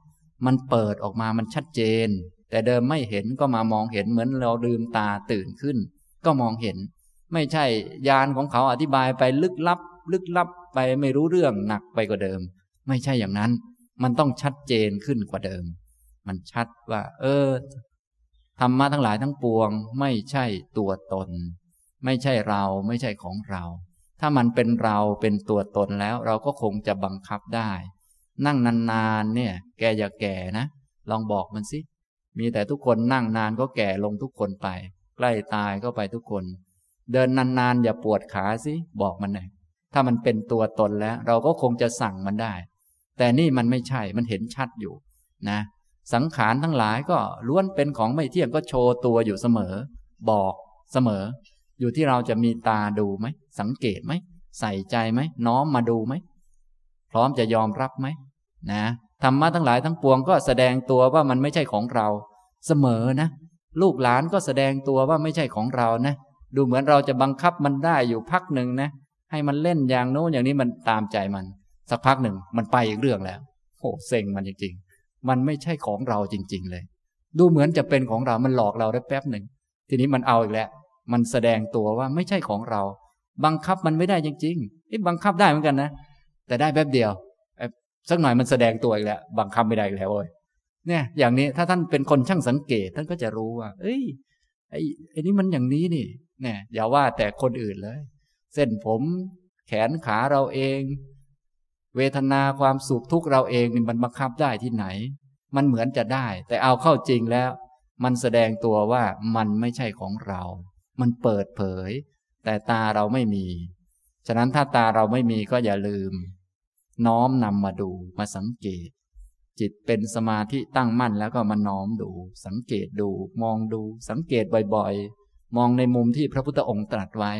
มันเปิดออกมามันชัดเจน แต่เดิมไม่เห็นก็มามองเห็นเหมือนเราลืมตาตื่นขึ้น ก็มองเห็น ไม่ใช่ญาณของเขาอธิบายไปลึกลับ ลึกลับไปไม่รู้เรื่องหนักไปกว่าเดิม ไม่ใช่อย่างนั้น มันต้องชัดเจนขึ้นกว่าเดิม มันชัดว่า เออธรรมะทั้งหลายทั้งปวง ไม่ใช่ตัวตน ไม่ใช่เราไม่ใช่ของเรา ถ้ามันเป็นเราเป็นตัวตนแล้ว เราก็คงจะบังคับได้ นั่งนานๆเนี่ย แกอย่าแก่นะ ลองบอกมันสิมีแต่ทุกคนนั่งนานก็แก่ลงทุกคนไป ใกล้ตายก็ไปทุกคน เดินนานๆอย่าปวดขาสิบอกมันหน่อย ถ้ามันเป็นตัวตนแล้ว เราก็คงจะสั่งมันได้ แต่นี่มันไม่ใช่มันเห็นชัดอยู่นะ สังขารทั้งหลายก็ล้วนเป็นของไม่เที่ยงก็โชว์ตัวอยู่เสมอ บอกเสมอ อยู่ที่เราจะมีตาดูไหมสังเกตไหมใส่ใจไหมน้อมมาดูไหมพร้อมจะยอมรับไหมนะธรรมะทั้งหลายทั้งปวงก็แสดงตัวว่ามันไม่ใช่ของเรา เสมอนะ ลูกหลานก็แสดงตัวว่าไม่ใช่ของเรานะ ดูเหมือนเราจะบังคับมันได้อยู่พักหนึ่งนะ ให้มันเล่นอย่างโน้นอย่างนี้มันตามใจมัน สักพักหนึ่งมันไปอีกเรื่องแล้วโอ้เซ็งมันจริงๆ มันไม่ใช่ของเราจริง ๆ เลย ดูเหมือนจะเป็นของเรา มันหลอกเราได้แป๊บหนึ่ง ทีนี้มันเอาอีกแล้ว มันแสดงตัวว่าไม่ใช่ของเรา บังคับมันไม่ได้จริงๆนี่บังคับได้เหมือนกันนะ แต่ได้แป๊บเดียว สักหน่อยมันแสดงตัวอีกแล้ว บังคับไม่ได้แล้วเว้ยเนี่ย อย่างนี้ถ้าท่านเป็นคนช่างสังเกต ท่านก็จะรู้ว่า เอ้ย ไอ้ไอ้นี่มันอย่างนี้นี่ เนี่ย อย่าว่าแต่คนอื่นเลย เส้นผม แขนขาเราเอง เวทนาความสุขทุกเราเองนี่มันบังคับได้ที่ไหน มันเหมือนจะได้ แต่เอาเข้าจริงแล้ว มันแสดงตัวว่ามันไม่ใช่ของเรา มันเปิดเผย แต่ตาเราไม่มี ฉะนั้นถ้าตาเราไม่มีก็อย่าลืม น้อมนำมาดูมาสังเกต จิตเป็นสมาธิตั้งมั่นแล้วก็มาน้อมดู สังเกตดู มองดู สังเกตบ่อยๆ มองในมุมที่พระพุทธองค์ตรัสไว้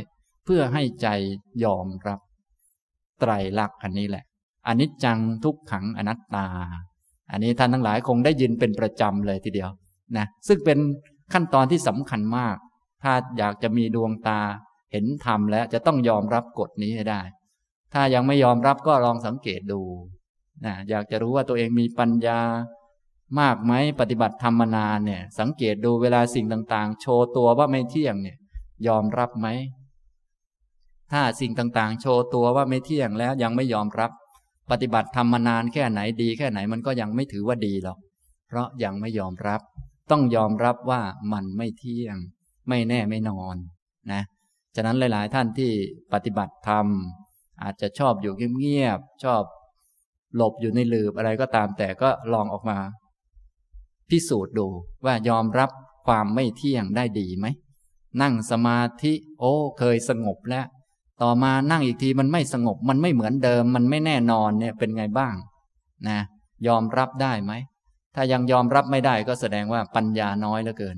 เพื่อให้ใจยอมรับ ไตรลักษณ์อันนี้แหละอนิจจังทุกขังอนัตตา อันนี้ท่านทั้งหลายคงได้ยินเป็นประจำเลยทีเดียวนะซึ่งเป็นขั้นตอนที่สำคัญมาก ถ้าอยากจะมีดวงตาเห็นธรรมแล้วจะต้องยอมรับกฎนี้ให้ได้ ถ้ายังไม่ยอมรับก็ลองสังเกตดูนะอยากจะรู้ว่าตัวเองมีปัญญามากไหมปฏิบัติธรรมนานเนี่ย สังเกตดูเวลาสิ่งต่าง ๆ โชว์ตัวว่าไม่เที่ยงเนี่ย ยอมรับไหม ถ้าสิ่งต่างๆ โชว์ตัวว่าไม่เที่ยงแล้วยังไม่ยอมรับ ปฏิบัติธรรมนานแค่ไหนดี แค่ไหนมันก็ยังไม่ถือว่าดีหรอก เพราะยังไม่ยอมรับ ต้องยอมรับว่ามันไม่เที่ยง ไม่แน่ไม่นอนนะฉะนั้นหลาย ๆ ท่านที่ปฏิบัติธรรม อาจจะชอบอยู่เงียบๆชอบ หลบอยู่ในหลืบอะไรก็ตาม แต่ก็ลองออกมา พิสูจน์ดูว่ายอมรับความไม่เที่ยงได้ดีไหม นั่งสมาธิ โอ้ เคยสงบแล้ว ต่อมานั่งอีกทีมันไม่สงบ มันไม่เหมือนเดิม มันไม่แน่นอนเนี่ยเป็นไงบ้าง นะ ยอมรับได้ไหม ถ้ายังยอมรับไม่ได้ก็แสดงว่าปัญญาน้อยเหลือเกิน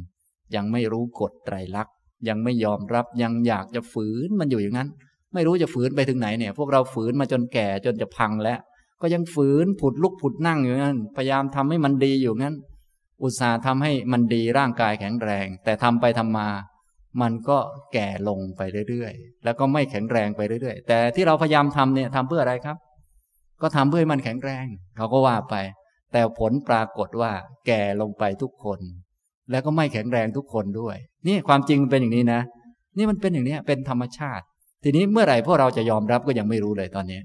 ยังไม่รู้กฎไตรลักษณ์ยังไม่ยอมรับยังอยากจะฝืนมันอยู่อย่างนั้น ไม่รู้จะฝืนไปถึงไหนเนี่ย พวกเราฝืนมาจนแก่จนจะพังแล้ว ก็ยังฝืนผุดลุกผุดนั่งอยู่นั้น พยายามทำให้มันดีอยู่งั้น อุตส่าห์ทำให้มันดีร่างกายแข็งแรง แต่ทำไปทำมา มันก็แก่ลงไปเรื่อยๆ แล้วก็ไม่แข็งแรงไปเรื่อยๆ แต่ที่เราพยายามทำเนี่ยทำเพื่ออะไรครับ ก็ทำเพื่อให้มันแข็งแรงเขาก็ว่าไป แต่ผลปรากฏว่า แก่ลงไปทุกคน แล้วก็ไม่แข็งแรงทุกคนด้วย นี่ความจริงเป็นอย่างนี้นะ นี่มันเป็นอย่างนี้เป็นธรรมชาติ ทีนี้เมื่อไหร่พวกเราจะยอมรับก็ยังไม่รู้เลยตอนนี้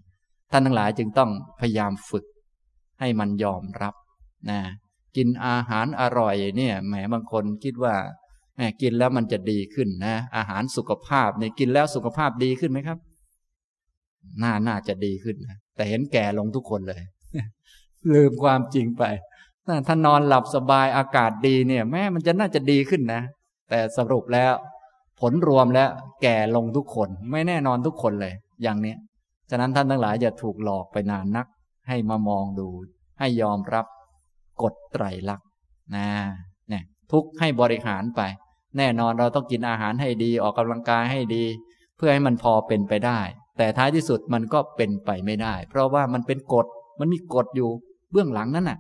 ท่านทั้งหลายจึงต้องพยายามฝึก ให้มันยอมรับนะกินอาหารอร่อยเนี่ยแหมบางคนคิดว่า กินแล้วมันจะดีขึ้นนะ อาหารสุขภาพเนี่ยกินแล้วสุขภาพดีขึ้นไหมครับ น่าน่าจะดีขึ้นนะแต่เห็นแก่ลงทุกคนเลย ลืมความจริงไปถ้านอนหลับสบายอากาศดีเนี่ย แม่มันจะน่าจะดีขึ้นนะ แต่สรุปแล้ว ผลรวมแล้วแก่ลงทุกคน ไม่แน่นอนทุกคนเลย อย่างเนี้ยฉะนั้นท่านทั้งหลายอย่าถูกหลอกไปนานนัก ให้มามองดู ให้ยอมรับกฎไตรลักษณ์นะเนี่ยทุกให้บริหารไป แน่นอนเราต้องกินอาหารให้ดีออกกำลังกายให้ดี เพื่อให้มันพอเป็นไปได้ แต่ท้ายที่สุดมันก็เป็นไปไม่ได้ เพราะว่ามันเป็นกฎมันมีกฎอยู่เบื้องหลังนั่นน่ะ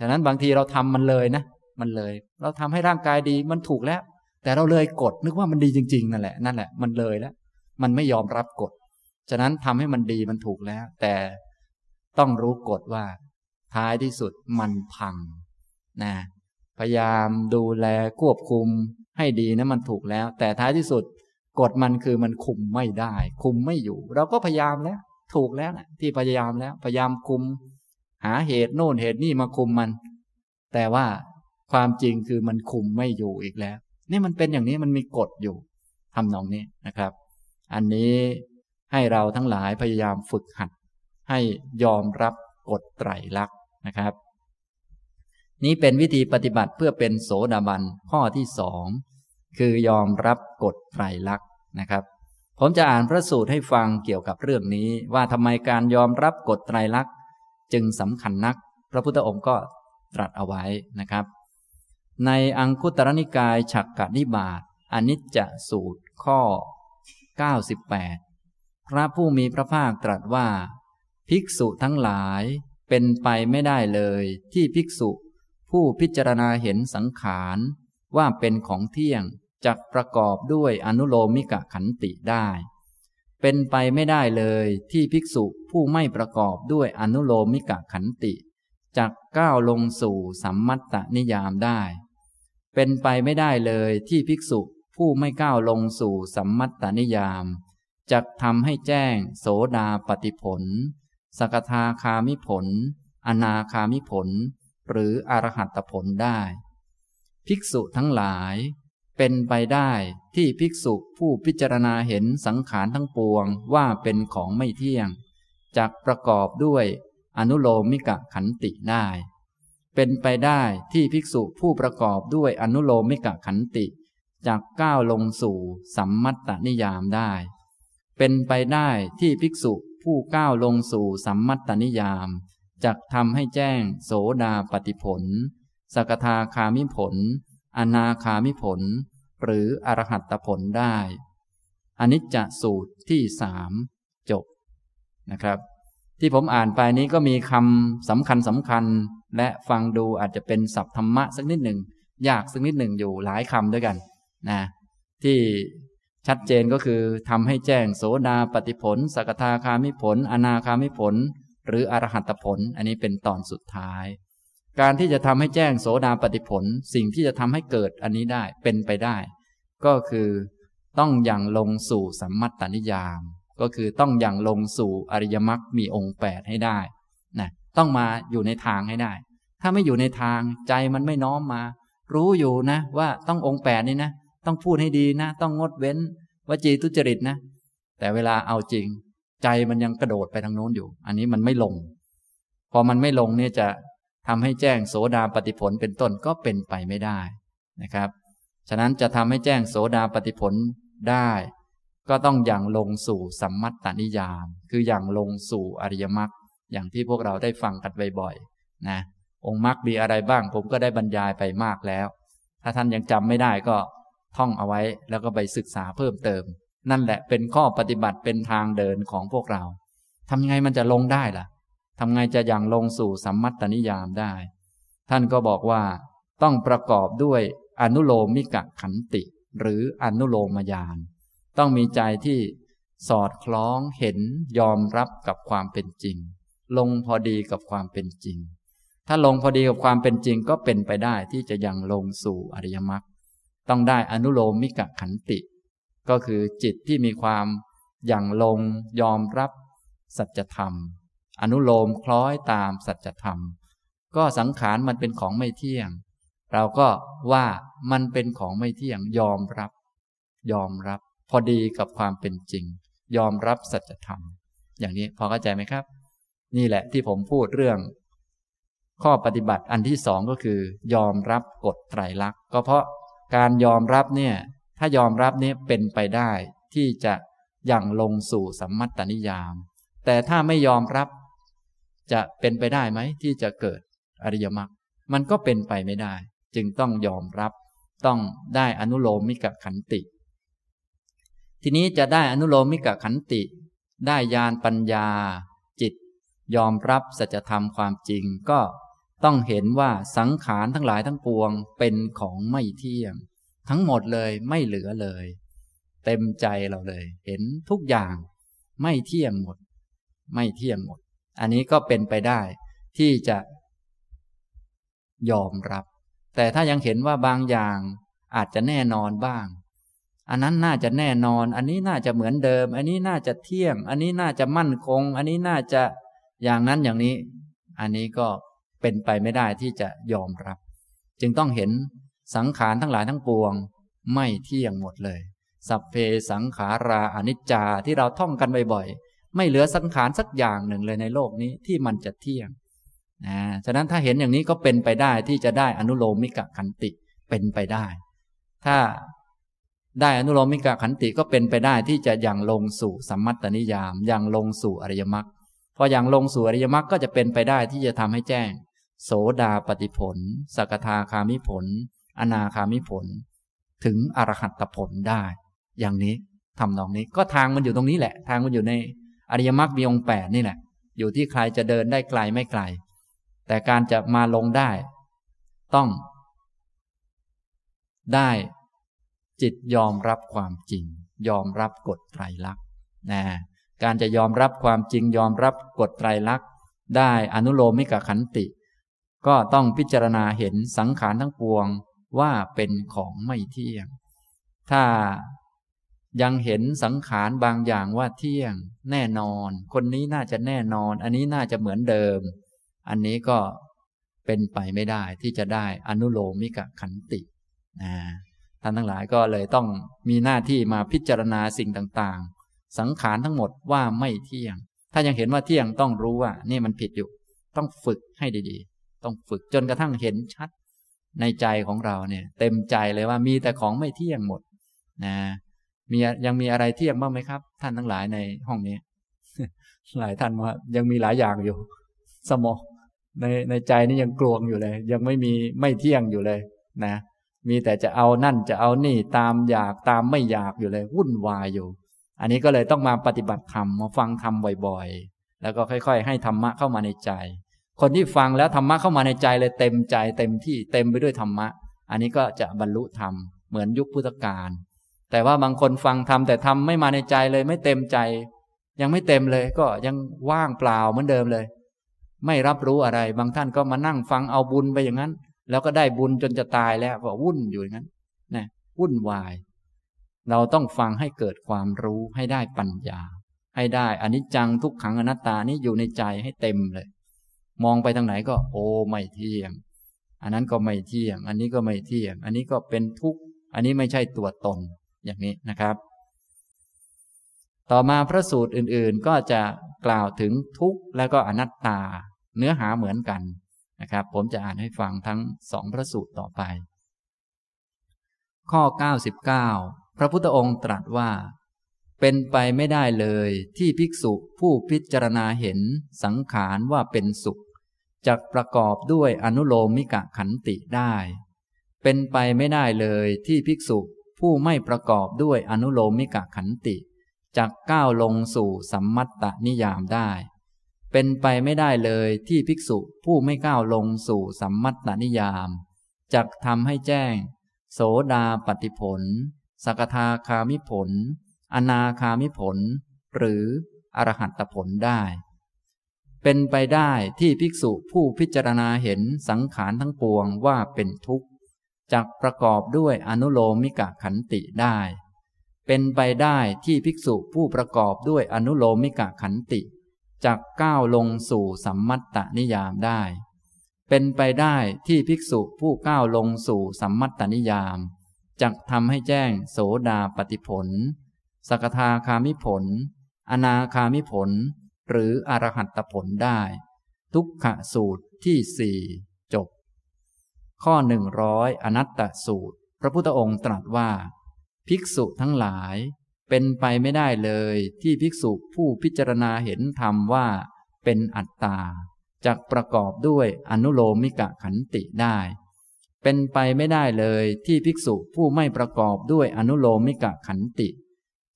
ฉะนั้นบางทีเราทำมันเลยนะ มันเลย เราทำให้ร่างกายดีมันถูกแล้ว แต่เราเลยกฎนึกว่ามันดีจริง ๆ นั่นแหละนั่นแหละมันเลยแล้ว มันไม่ยอมรับกฎฉะนั้นทำให้มันดีมันถูกแล้ว แต่ต้องรู้กฎว่า ท้ายที่สุดมันพังนะ พยายามดูแลควบคุมให้ดีนะมันถูกแล้ว แต่ท้ายที่สุดกฎมันคือมันคุมไม่ได้ คุมไม่อยู่ เราก็พยายามแล้ว ถูกแล้วนะที่พยายามแล้ว พยายามคุม หาเหตุโน่นเหตุนี่มาคุมมัน แต่ว่าความจริงคือมันคุมไม่อยู่อีกแล้ว นี่มันเป็นอย่างนี้มันมีกฎอยู่ทำนองนี้นะครับ อันนี้ให้เราทั้งหลายพยายามฝึกหัด ให้ยอมรับกฎไตรลักษณ์นะครับ นี้เป็นวิธีปฏิบัติเพื่อเป็นโสดาบันข้อที่สองคือยอมรับกฎไตรลักษณ์นะครับ ผมจะอ่านพระสูตรให้ฟังเกี่ยวกับเรื่องนี้ ว่าทำไมการยอมรับกฎไตรลักษณ์จึงสำคัญนัก พระพุทธองค์ก็ตรัสเอาไว้นะครับ ในอังคุตรนิกายฉักกนิบาตอนิจจสูตรข้อ 98 พระผู้มีพระภาคตรัสว่า ภิกษุทั้งหลายเป็นไปไม่ได้เลยที่ภิกษุ ผู้พิจารณาเห็นสังขารว่าเป็นของเที่ยงจักประกอบด้วยอนุโลมิกะขันติได้ เป็นไปไม่ได้เลยที่ภิกษุผู้ไม่ประกอบด้วยอนุโลมิกะขันติจักก้าวลงสู่สัมมัตตนิยามได้ เป็นไปไม่ได้เลยที่ภิกษุผู้ไม่ก้าวลงสู่สัมมัตตนิยามจักทำให้แจ้งโสดาปฏิผล สกทาคามิผล อนาคามิผล หรืออรหัตผลได้ ภิกษุทั้งหลาย เป็นไปได้ที่ภิกษุผู้พิจารณาเห็นสังขารทั้งปวงว่าเป็นของไม่เที่ยงจักประกอบด้วยอนุโลมิกะขันติได้ เป็นไปได้ที่ภิกษุผู้ประกอบด้วยอนุโลมิกะขันติจากก้าวลงสู่สัมมัตตนิยามได้ เป็นไปได้ที่ภิกษุผู้ก้าวลงสู่สัมมัตตนิยาม จักทำให้แจ้งโสดาปฏิผล สกทาคามิผล อนาคามิผล หรืออรหัตผลได้ อนิจจสูตรที่สามจบนะครับ ที่ผมอ่านไปนี้ก็มีคำสำคัญสำคัญ และฟังดูอาจจะเป็นศัพท์ธรรมะสักนิดหนึ่งยากสักนิดหนึ่งอยู่หลายคำด้วยกันนะที่ชัดเจนก็คือทำให้แจ้งโสดาปฏิผล สกทาคามิผล อนาคามิผล หรืออรหัตผล อันนี้เป็นตอนสุดท้าย การที่จะทำให้แจ้งโสดาปฏิผล สิ่งที่จะทำให้เกิดอันนี้ได้เป็นไปได้ ก็คือต้องอย่างลงสู่สัมมัตตนิยาม ก็คือต้องอย่างลงสู่อริยมรรคมีองค์แปดให้ได้นะต้องมาอยู่ในทางให้ได้ ถ้าไม่อยู่ในทางใจมันไม่น้อมมา รู้อยู่นะ ว่าต้ององค์แปดนี่นะ ต้องพูดให้ดีนะ ต้องงดเว้นวจีทุจริตนะ แต่เวลาเอาจริง ใจมันยังกระโดดไปทางโน้นอยู่ อันนี้มันไม่ลง พอมันไม่ลงเนี่ยจะทำให้แจ้งโสดาปฏิผลเป็นต้นก็เป็นไปไม่ได้นะครับ ฉะนั้นจะทำให้แจ้งโสดาปฏิผลได้ ก็ต้องอย่างลงสู่สัมมัตตนิยาม คืออย่างลงสู่อริยมรรคอย่างที่พวกเราได้ฟังกันบ่อยๆนะองค์มรรคมีอะไรบ้าง ผมก็ได้บรรยายไปมากแล้ว ถ้าท่านยังจำไม่ได้ก็ท่องเอาไว้แล้วก็ไปศึกษาเพิ่มเติม นั่นแหละเป็นข้อปฏิบัติเป็นทางเดินของพวกเราทำไงมันจะลงได้ล่ะทำไงจะอย่างลงสู่สัมมัตตนิยามได้ ท่านก็บอกว่าต้องประกอบด้วยอนุโลมิกะขันติ หรืออนุโลมยาน ต้องมีใจที่สอดคล้องเห็นยอมรับกับความเป็นจริง ลงพอดีกับความเป็นจริง ถ้าลงพอดีกับความเป็นจริงก็เป็นไปได้ที่จะยังลงสู่อริยมรรคต้องได้อนุโลมมิกะขันติ ก็คือจิตที่มีความอย่างลงยอมรับสัจธรรม อนุโลมคล้อยตามสัจธรรม ก็สังขารมันเป็นของไม่เที่ยง เราก็ว่ามันเป็นของไม่เที่ยงยอมรับ ยอมรับ พอดีกับความเป็นจริง ยอมรับสัจธรรม อย่างนี้พอเข้าใจไหมครับ นี่แหละที่ผมพูดเรื่อง ข้อปฏิบัติอันที่สองก็คือ ยอมรับกฎไตรลักษณ์ก็เพราะการยอมรับเนี่ย ถ้ายอมรับนี้เป็นไปได้ที่จะยังลงสู่สัมมัตตนิยาม แต่ถ้าไม่ยอมรับ จะเป็นไปได้ไหมที่จะเกิดอริยมรรคมันก็เป็นไปไม่ได้ จึงต้องยอมรับ ต้องได้อนุโลมมิกขันติ ทีนี้จะได้อนุโลมมิกขันติ ได้ญาณปัญญา จิต ยอมรับสัจธรรมความจริงก็ต้องเห็นว่าสังขารทั้งหลายทั้งปวงเป็นของไม่เที่ยง ทั้งหมดเลยไม่เหลือเลย เต็มใจเราเลย เห็นทุกอย่างไม่เที่ยงหมด ไม่เที่ยงหมด อันนี้ก็เป็นไปได้ที่จะยอมรับ แต่ถ้ายังเห็นว่าบางอย่างอาจจะแน่นอนบ้าง อันนั้นน่าจะแน่นอน อันนี้น่าจะเหมือนเดิม อันนี้น่าจะเที่ยง อันนี้น่าจะมั่นคง อันนี้น่าจะอย่างนั้นอย่างนี้ อันนี้ก็เป็นไปไม่ได้ที่จะยอมรับ จึงต้องเห็น สังขารทั้งหลายทั้งปวง ไม่เที่ยงหมดเลย สัพเพสังขาราอนิจจาที่เราท่องกันบ่อยๆ ไม่เหลือสังขารสักอย่างหนึ่งเลยในโลกนี้ที่มันจะเที่ยงนะฉะนั้นถ้าเห็นอย่างนี้ก็เป็นไปได้ที่จะได้อนุโลมิกะขันติเป็นไปได้ ถ้าได้อนุโลมิกะขันติก็เป็นไปได้ที่จะยังลงสู่สัมมัตตนิยามยังลงสู่อริยมรรคพออย่างลงสู่อริยมรรคก็จะเป็นไปได้ที่จะทำให้แจ้ง โสดาปฏิผล สกทาคามิผล อนาคามิผล ถึงอรหัตผลได้ อย่างนี้ทำนองนี้ก็ทางมันอยู่ตรงนี้แหละ ทางมันอยู่ในอริยมรรคมีองค์แปดนี่แหละ อยู่ที่ใครจะเดินได้ไกลไม่ไกล แต่การจะมาลงได้ ต้อง ได้จิตยอมรับความจริง ยอมรับกฎไตรลักษณ์นะการจะยอมรับความจริงยอมรับกฎไตรลักษณ์ได้อนุโลมิกขันติ ก็ต้องพิจารณาเห็นสังขารทั้งปวง ว่าเป็นของไม่เที่ยง ถ้ายังเห็นสังขารบางอย่างว่าเที่ยง แน่นอน คนนี้น่าจะแน่นอน อันนี้น่าจะเหมือนเดิม อันนี้ก็เป็นไปไม่ได้ที่จะได้อนุโลมิกขันตินะท่านทั้งหลายก็เลยต้องมีหน้าที่มาพิจารณาสิ่งต่างๆ สังขารทั้งหมดว่าไม่เที่ยง ถ้ายังเห็นว่าเที่ยงต้องรู้ว่า นี่มันผิดอยู่ ต้องฝึกให้ดีๆ ต้องฝึกจนกระทั่งเห็นชัด ในใจของเราเนี่ย เต็มใจเลยว่ามีแต่ของไม่เที่ยงหมด นะ มียังมีอะไรเที่ยงบ้างไหมครับ ท่านทั้งหลายในห้องนี้ หลายท่านว่า ยังมีหลายอย่างอยู่ สมองในในใจนี่ยังกลวงอยู่เลย ยังไม่มีไม่เที่ยงอยู่เลย นะ มีแต่จะเอานั่นจะเอานี่ตามอยากตามไม่อยากอยู่เลย วุ่นวายอยู่ อันนี้ก็เลยต้องมาปฏิบัติธรรมมาฟังธรรมบ่อยๆ แล้วก็ค่อย ๆ ให้ธรรมะเข้ามาในใจ คนที่ฟังแล้วธรรมะเข้ามาในใจเลยเต็มใจเต็มที่เต็มไปด้วยธรรมะ อันนี้ก็จะบรรลุธรรมเหมือนยุคพุทธกาลแต่ว่าบางคนฟังทำแต่ทำไม่มาในใจเลยไม่เต็มใจ ยังไม่เต็มเลยก็ยังว่างเปล่าเหมือนเดิมเลย ไม่รับรู้อะไร บางท่านก็มานั่งฟังเอาบุญไปอย่างนั้น แล้วก็ได้บุญจนจะตายแล้วก็วุ่นอยู่อย่างนั้นนะวุ่นวาย เราต้องฟังให้เกิดความรู้ให้ได้ปัญญา ให้ได้อนิจจังทุกขังอนัตตานี้อยู่ในใจให้เต็มเลย มองไปทางไหนก็ โอ้ไม่เที่ยง อันนั้นก็ไม่เที่ยง อันนี้ก็ไม่เที่ยง อันนี้ก็เป็นทุกข์ อันนี้ไม่ใช่ตัวตน อย่างนี้นะครับ ต่อมาพระสูตรอื่นๆ ก็จะกล่าวถึงทุกข์และก็อนัตตา เนื้อหาเหมือนกันนะครับ ผมจะอ่านให้ฟังทั้งสองพระสูตรต่อไป ข้อ 99 พระพุทธองค์ตรัสว่าเป็นไปไม่ได้เลยที่ภิกษุผู้พิจารณาเห็นสังขารว่าเป็นสุข จะประกอบด้วยอนุโลมมิกะขันติได้ เป็นไปไม่ได้เลยที่ภิกษุผู้ไม่ประกอบด้วยอนุโลมมิกะขันติจะก้าวลงสู่สัมมัตตนิยามได้ เป็นไปไม่ได้เลยที่ภิกษุผู้ไม่ก้าวลงสู่สัมมัตตนิยามจะทำให้แจ้ง โสดาปฏิผล สกทาคามิผล อนาคามิผล หรืออรหัตผลได้ เป็นไปได้ที่ภิกษุผู้พิจารณาเห็นสังขารทั้งปวงว่าเป็นทุกข์จักประกอบด้วยอนุโลมิกะขันติได้ เป็นไปได้ที่ภิกษุผู้ประกอบด้วยอนุโลมิกะขันติจักก้าวลงสู่สัมมัตตนิยามได้ เป็นไปได้ที่ภิกษุผู้ก้าวลงสู่สัมมัตตนิยามจักทำให้แจ้งโสดาปฏิผล สกทาคามิผล อนาคามิผล หรืออรหัตผลได้ ทุกขสูตรที่สี่จบ ข้อหนึ่งร้อยอนัตตสูตร พระพุทธองค์ตรัสว่า ภิกษุทั้งหลายเป็นไปไม่ได้เลยที่ภิกษุผู้พิจารณาเห็นธรรมว่า เป็นอัตตาจักประกอบด้วยอนุโลมิกะขันติได้ เป็นไปไม่ได้เลยที่ภิกษุผู้ไม่ประกอบด้วยอนุโลมิกะขันติ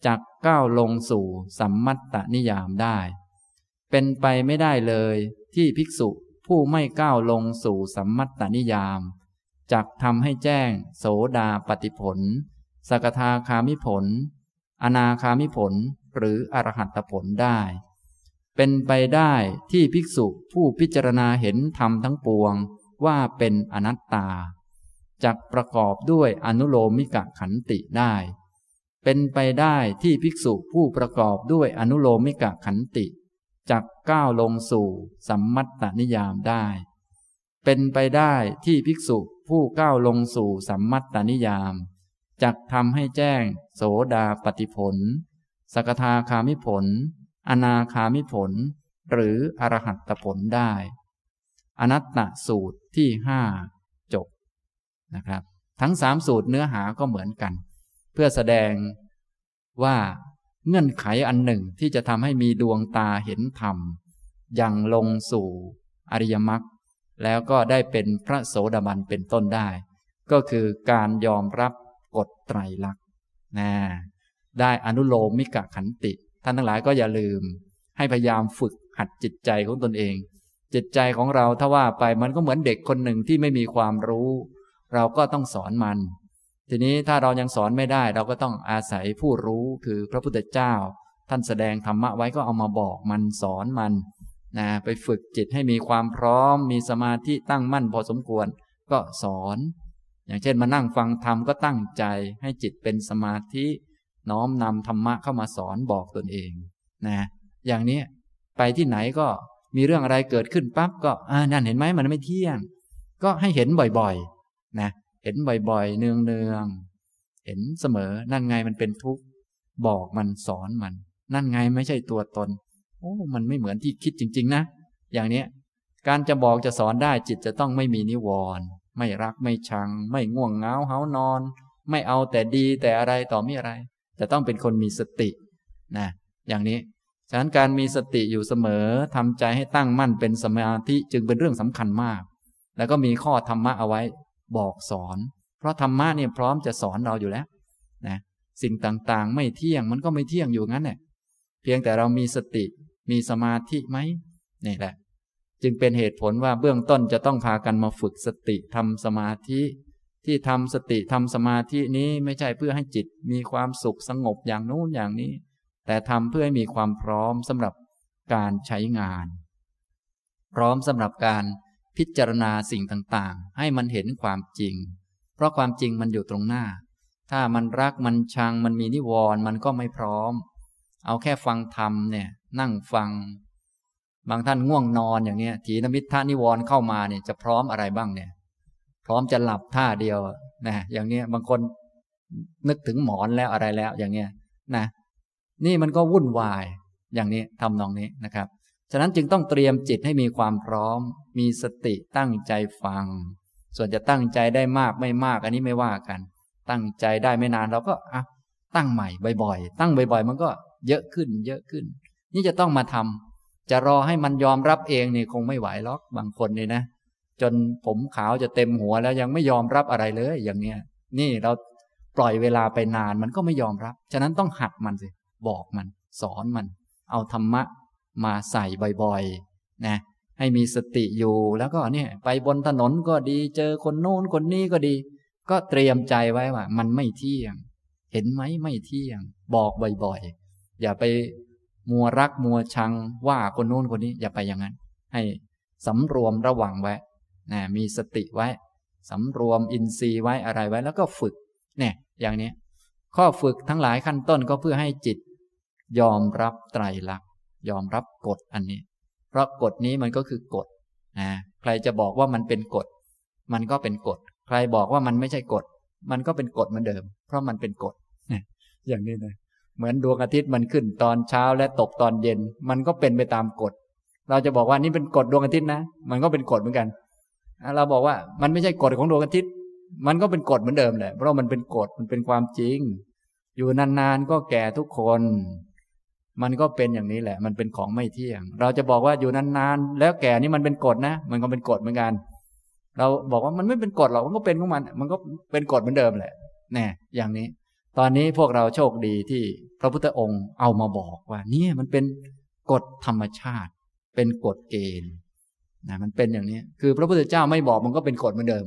จักก้าวลงสู่สัมมัตตนิยามได้ เป็นไปไม่ได้เลย ที่ภิกษุผู้ไม่ก้าวลงสู่สัมมัตตนิยามจักทำให้แจ้ง โสดาปฏิผล สกทาคามิผล อนาคามิผล หรืออรหัตผลได้ เป็นไปได้ที่ภิกษุผู้พิจารณาเห็นธรรมทั้งปวงว่าเป็นอนัตตาจักประกอบด้วยอนุโลมิกะขันติได้ เป็นไปได้ที่ภิกษุผู้ประกอบด้วยอนุโลมิกะขันติ จักก้าวลงสู่สัมมัตตนิยามได้ เป็นไปได้ที่ภิกษุผู้ก้าวลงสู่สัมมัตตนิยามจักทำให้แจ้ง โสดาปฏิผล สกทาคามิผล อนาคามิผล หรืออรหัตผลได้ อนัตตสูตรที่ห้าจบนะครับ ทั้งสามสูตรเนื้อหาก็เหมือนกัน เพื่อแสดงว่า เงื่อนไขอันหนึ่งที่จะทำให้มีดวงตาเห็นธรรมยังลงสู่อริยมรรคแล้วก็ได้เป็นพระโสดาบันเป็นต้นได้ ก็คือการยอมรับกฎไตรลักษณ์นะได้อนุโลมมิกะขันติ ท่านทั้งหลายก็อย่าลืม ให้พยายามฝึกหัดจิตใจของตนเอง จิตใจของเราถ้าว่าไปมันก็เหมือนเด็กคนหนึ่งที่ไม่มีความรู้ เราก็ต้องสอนมัน ทีนี้ถ้าเรายังสอนไม่ได้เราก็ต้องอาศัยผู้รู้คือพระพุทธเจ้า ท่านแสดงธรรมะไว้ก็เอามาบอกมันสอนมันนะไปฝึกจิตให้มีความพร้อม มีสมาธิตั้งมั่นพอสมควร ก็สอน อย่างเช่นมานั่งฟังธรรมก็ตั้งใจให้จิตเป็นสมาธิน้อมนำธรรมะเข้ามาสอนบอกตนเองนะอย่างนี้ไปที่ไหนก็มีเรื่องอะไรเกิดขึ้นปั๊บก็อ่านั่นเห็นไหมมันไม่เที่ยง ก็ให้เห็นบ่อยๆ นะ เห็นบ่อยๆ เนืองๆ เห็นเสมอ นั่นไงมันเป็นทุกข์ บอกมันสอนมัน นั่นไงไม่ใช่ตัวตน โอ้ มันไม่เหมือนที่คิดจริง ๆ นะ อย่างเนี้ย การจะบอกจะสอนได้จิตจะต้องไม่มีนิวรณ์ ไม่รักไม่ชัง ไม่ง่วงเงาเหานอน ไม่เอาแต่ดีแต่อะไรต่อมีอะไร จะต้องเป็นคนมีสติ นะ อย่างนี้ ฉะนั้นการมีสติอยู่เสมอทำใจให้ตั้งมั่นเป็นสมาธิจึงเป็นเรื่องสำคัญมาก แล้วก็มีข้อธรรมะเอาไว้ บอกสอน เพราะธรรมะเนี่ยพร้อมจะสอนเราอยู่แล้วนะสิ่งต่างๆ ไม่เที่ยงมันก็ไม่เที่ยงอยู่งั้นแหละเพียงแต่เรามีสติมีสมาธิไหมนี่แหละ จึงเป็นเหตุผลว่าเบื้องต้นจะต้องพากันมาฝึกสติทำสมาธิ ที่ทำสติทำสมาธินี้ไม่ใช่เพื่อให้จิตมีความสุขสงบอย่างนู้นอย่างนี้ แต่ทำเพื่อให้มีความพร้อมสำหรับการใช้งาน พร้อมสำหรับการ พิจารณาสิ่งต่างๆ ให้มันเห็นความจริง เพราะความจริงมันอยู่ตรงหน้า ถ้ามันรักมันชังมันมีนิวรณ์มันก็ไม่พร้อม เอาแค่ฟังธรรมเนี่ยนั่งฟัง บางท่านง่วงนอนอย่างเนี้ยถีนมิทธานิวรณ์เข้ามาเนี่ยจะพร้อมอะไรบ้างเนี่ย พร้อมจะหลับท่าเดียวนะอย่างเนี้ยบางคนนึกถึงหมอนแล้วอะไรแล้วอย่างเนี้ยนะ นี่มันก็วุ่นวายอย่างนี้ทำนองนี้นะครับ ฉะนั้นจึงต้องเตรียมจิตให้มีความพร้อม มีสติตั้งใจฟัง ส่วนจะตั้งใจได้มากไม่มาก อันนี้ไม่ว่ากัน ตั้งใจได้ไม่นานเราก็อะตั้งใหม่บ่อยๆ ตั้งบ่อย ๆ มันก็เยอะขึ้น เยอะขึ้น นี่จะต้องมาทำจะรอให้มันยอมรับเองนี่คงไม่ไหวหรอกบางคนนี่นะ จนผมขาวจะเต็มหัวแล้วยังไม่ยอมรับอะไรเลย อย่างเนี้ย นี่เราปล่อยเวลาไปนานมันก็ไม่ยอมรับ ฉะนั้นต้องหัดมันสิ บอกมัน สอนมัน เอาธรรมะ มาใส่บ่อยๆนะให้มีสติอยู่แล้วก็เนี่ยไปบนถนนก็ดีเจอคนโน้นคนนี้ก็ดี ก็เตรียมใจไว้ว่า มันไม่เที่ยง เห็นไหมไม่เที่ยง บอกบ่อยๆ อย่าไปมัวรักมัวชังว่าคนโน้นคนนี้ อย่าไปอย่างนั้น ให้สำรวมระวังไว้นะมีสติไว้สำรวมอินทรีย์ไว้อะไรไว้ แล้วก็ฝึก เนี่ย อย่างนี้ข้อฝึกทั้งหลายขั้นต้นก็เพื่อให้จิต ยอมรับไตรลักษณ์ ยอมรับกฎอันนี้ เพราะกฎนี้มันก็คือกฎนะใครจะบอกว่ามันเป็นกฎ มันก็เป็นกฎ ใครบอกว่ามันไม่ใช่กฎ มันก็เป็นกฎเหมือนเดิม เพราะมันเป็นกฎอย่างนี้นะเหมือนดวงอาทิตย์มันขึ้นตอนเช้าและตกตอนเย็น มันก็เป็นไปตามกฎ เราจะบอกว่านี่เป็นกฎดวงอาทิตย์นะ มันก็เป็นกฎเหมือนกัน เราบอกว่ามันไม่ใช่กฎของดวงอาทิตย์ มันก็เป็นกฎเหมือนเดิมแหละ เพราะมันเป็นกฎ มันเป็นความจริง อยู่นานๆก็แก่ทุกคน มันก็เป็นอย่างนี้แหละ มันเป็นของไม่เที่ยง เราจะบอกว่าอยู่นานๆ แล้วแก่นี่มันเป็นกฎนะ มันก็เป็นกฎเหมือนกัน เราบอกว่ามันไม่เป็นกฎหรอก มันก็เป็นของมัน มันก็เป็นกฎเหมือนเดิมแหละ แน่ อย่างนี้ ตอนนี้พวกเราโชคดีที่พระพุทธองค์เอามาบอกว่านี่มันเป็นกฎธรรมชาติ เป็นกฎเกณฑ์นะมันเป็นอย่างนี้ คือพระพุทธเจ้าไม่บอกมันก็เป็นกฎเหมือนเดิม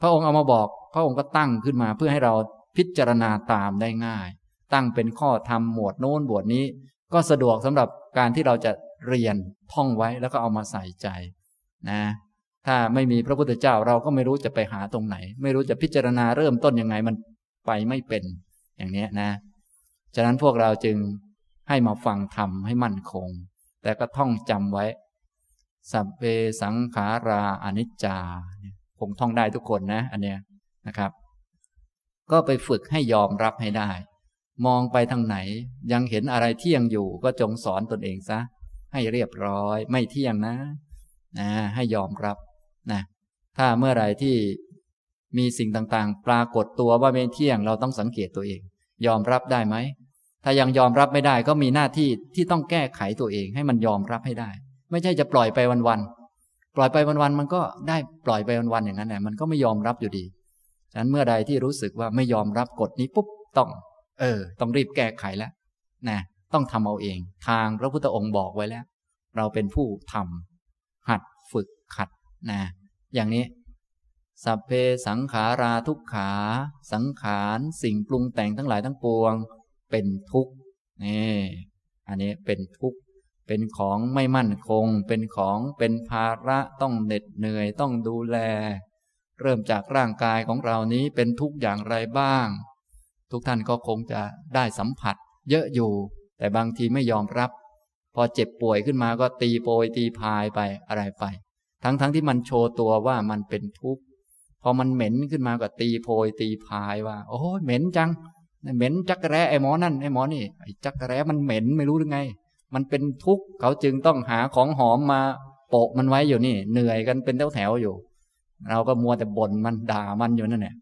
พระองค์เอามาบอก พระองค์ก็ตั้งขึ้นมาเพื่อให้เราพิจารณาตามได้ง่าย ตั้งเป็นข้อธรรมหมวดโน้นบวดนี้ ก็สะดวกสำหรับการที่เราจะเรียนท่องไว้แล้วก็เอามาใส่ใจนะ ถ้าไม่มีพระพุทธเจ้าเราก็ไม่รู้จะไปหาตรงไหน ไม่รู้จะพิจารณาเริ่มต้นยังไงมันไปไม่เป็นอย่างนี้นะ ฉะนั้นพวกเราจึงให้มาฟังธรรมให้มั่นคง แต่ก็ท่องจำไว้สัพเพสังขาราอนิจจาคงท่องได้ทุกคนนะ อันเนี้ยนะครับ ก็ไปฝึกให้ยอมรับให้ได้ มองไปทางไหน ยังเห็นอะไรเที่ยงอยู่ก็จงสอนตนเองซะ ให้เรียบร้อยไม่เที่ยงนะนะให้ยอมรับนะถ้าเมื่อไรที่มีสิ่งต่างๆ ปรากฏตัวว่าไม่เที่ยงเราต้องสังเกตตัวเอง ยอมรับได้ไหม ถ้ายังยอมรับไม่ได้ก็มีหน้าที่ที่ต้องแก้ไขตัวเอง ให้มันยอมรับให้ได้ ไม่ใช่จะปล่อยไปวันๆปล่อยไปวันๆมันก็ได้ปล่อยไปวันๆอย่างนั้นแหละมันก็ไม่ยอมรับอยู่ดีฉะนั้นเมื่อใดที่รู้สึกว่าไม่ยอมรับกฎนี้ปุ๊บต้อง เออ ต้องรีบแก้ไขแล้วนะต้องทำเอาเอง ทางพระพุทธองค์บอกไว้แล้ว เราเป็นผู้ทำหัดฝึกขัดนะอย่างนี้ สัพเพสังขาราทุกขา สังขารสิ่งปรุงแต่งทั้งหลายทั้งปวง เป็นทุกข์นี่อันนี้เป็นทุกข์เป็นของไม่มั่นคง เป็นของเป็นภาระต้องเหน็ดเหนื่อยต้องดูแล เริ่มจากร่างกายของเรานี้เป็นทุกข์อย่างไรบ้าง ทุกท่านก็คงจะได้สัมผัส เยอะอยู่ แต่บางทีไม่ยอมรับ พอเจ็บป่วยขึ้นมาก็ตีโปยตีพายไปอะไรไป ทั้งๆทที่มันโชว์ตัวว่ามันเป็นทุกข์พอมันเหม็นขึ้นมาก็ตีโพยตีพายว่า โอ้ยเหม็นจัง เหม็นจักแร้ไอ้หมอนั่นไอ้หมอนี่ไอ้จักแร้มันเหม็นไม่รู้หรือไง มันเป็นทุกข์เขาจึงต้องหาของหอมมาโปะมันไว้อยู่นี่ เหนื่อยกันเป็นแถวแถวอยู่ เราก็มัวแต่บ่นมันด่ามันอยู่นั่นแหละ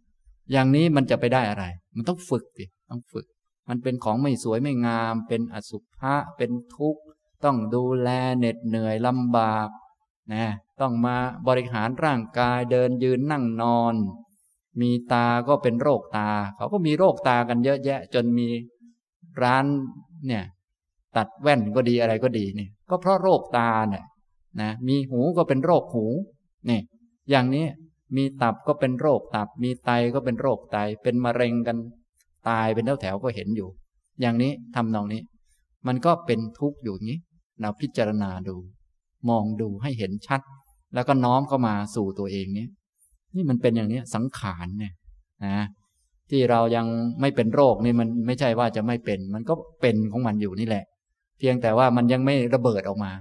อย่างนี้มันจะไปได้อะไร มันต้องฝึกดิต้องฝึก มันเป็นของไม่สวยไม่งาม เป็นอสุภะเป็นทุกข์ ต้องดูแลเหน็ดเหนื่อยลำบากนะต้องมาบริหารร่างกายเดินยืนนั่งนอน มีตาก็เป็นโรคตา เขาก็มีโรคตากันเยอะแยะ จนมีร้านเนี่ย ตัดแว่นก็ดีอะไรก็ดีนี่ก็เพราะโรคตาเนี่ยนะมีหูก็เป็นโรคหูนี่อย่างนี้ มีตับก็เป็นโรคตับ มีไตก็เป็นโรคไต เป็นมะเร็งกัน ตายเป็นแถวแถวก็เห็นอยู่ อย่างนี้ทำนองนี้ มันก็เป็นทุกข์อยู่นี้ เราพิจารณาดู มองดูให้เห็นชัด แล้วก็น้อมเข้ามาสู่ตัวเองนี้ นี่มันเป็นอย่างนี้สังขารเนี่ยนะที่เรายังไม่เป็นโรคนี่มันไม่ใช่ว่าจะไม่เป็น มันก็เป็นของมันอยู่นี่แหละ เพียงแต่ว่ามันยังไม่ระเบิดออกมา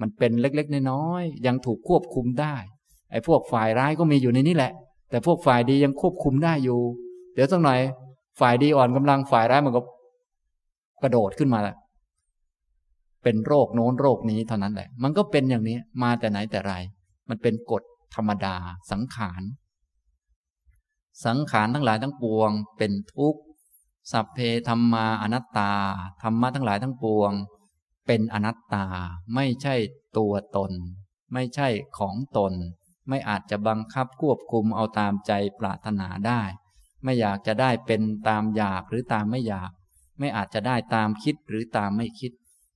มันเป็นเล็กๆน้อยๆยังถูกควบคุมได้ ไอ้พวกฝ่ายร้ายก็มีอยู่ในนี้แหละ แต่พวกฝ่ายดียังควบคุมได้อยู่ เดี๋ยวสักหน่อย ฝ่ายดีอ่อนกำลังฝ่ายร้ายมันก็กระโดดขึ้นมาล้วเป็นโรคโน้นโรคนี้เท่านั้นแหละ มันก็เป็นอย่างนี้มาแต่ไหนแต่ไร มันเป็นกฎธรรมดาสังขาร สังขารทั้งหลายทั้งปวง เป็นทุกข์ สัพเพธรรมาอนัตตา ธรรมะทั้งหลายทั้งปวง เป็นอนัตตา ไม่ใช่ตัวตน ไม่ใช่ของตน ไม่อาจจะบังคับควบคุมเอาตามใจปรารถนาได้ ไม่อยากจะได้เป็นตามอยากหรือตามไม่อยาก ไม่อาจจะได้ตามคิดหรือตามไม่คิด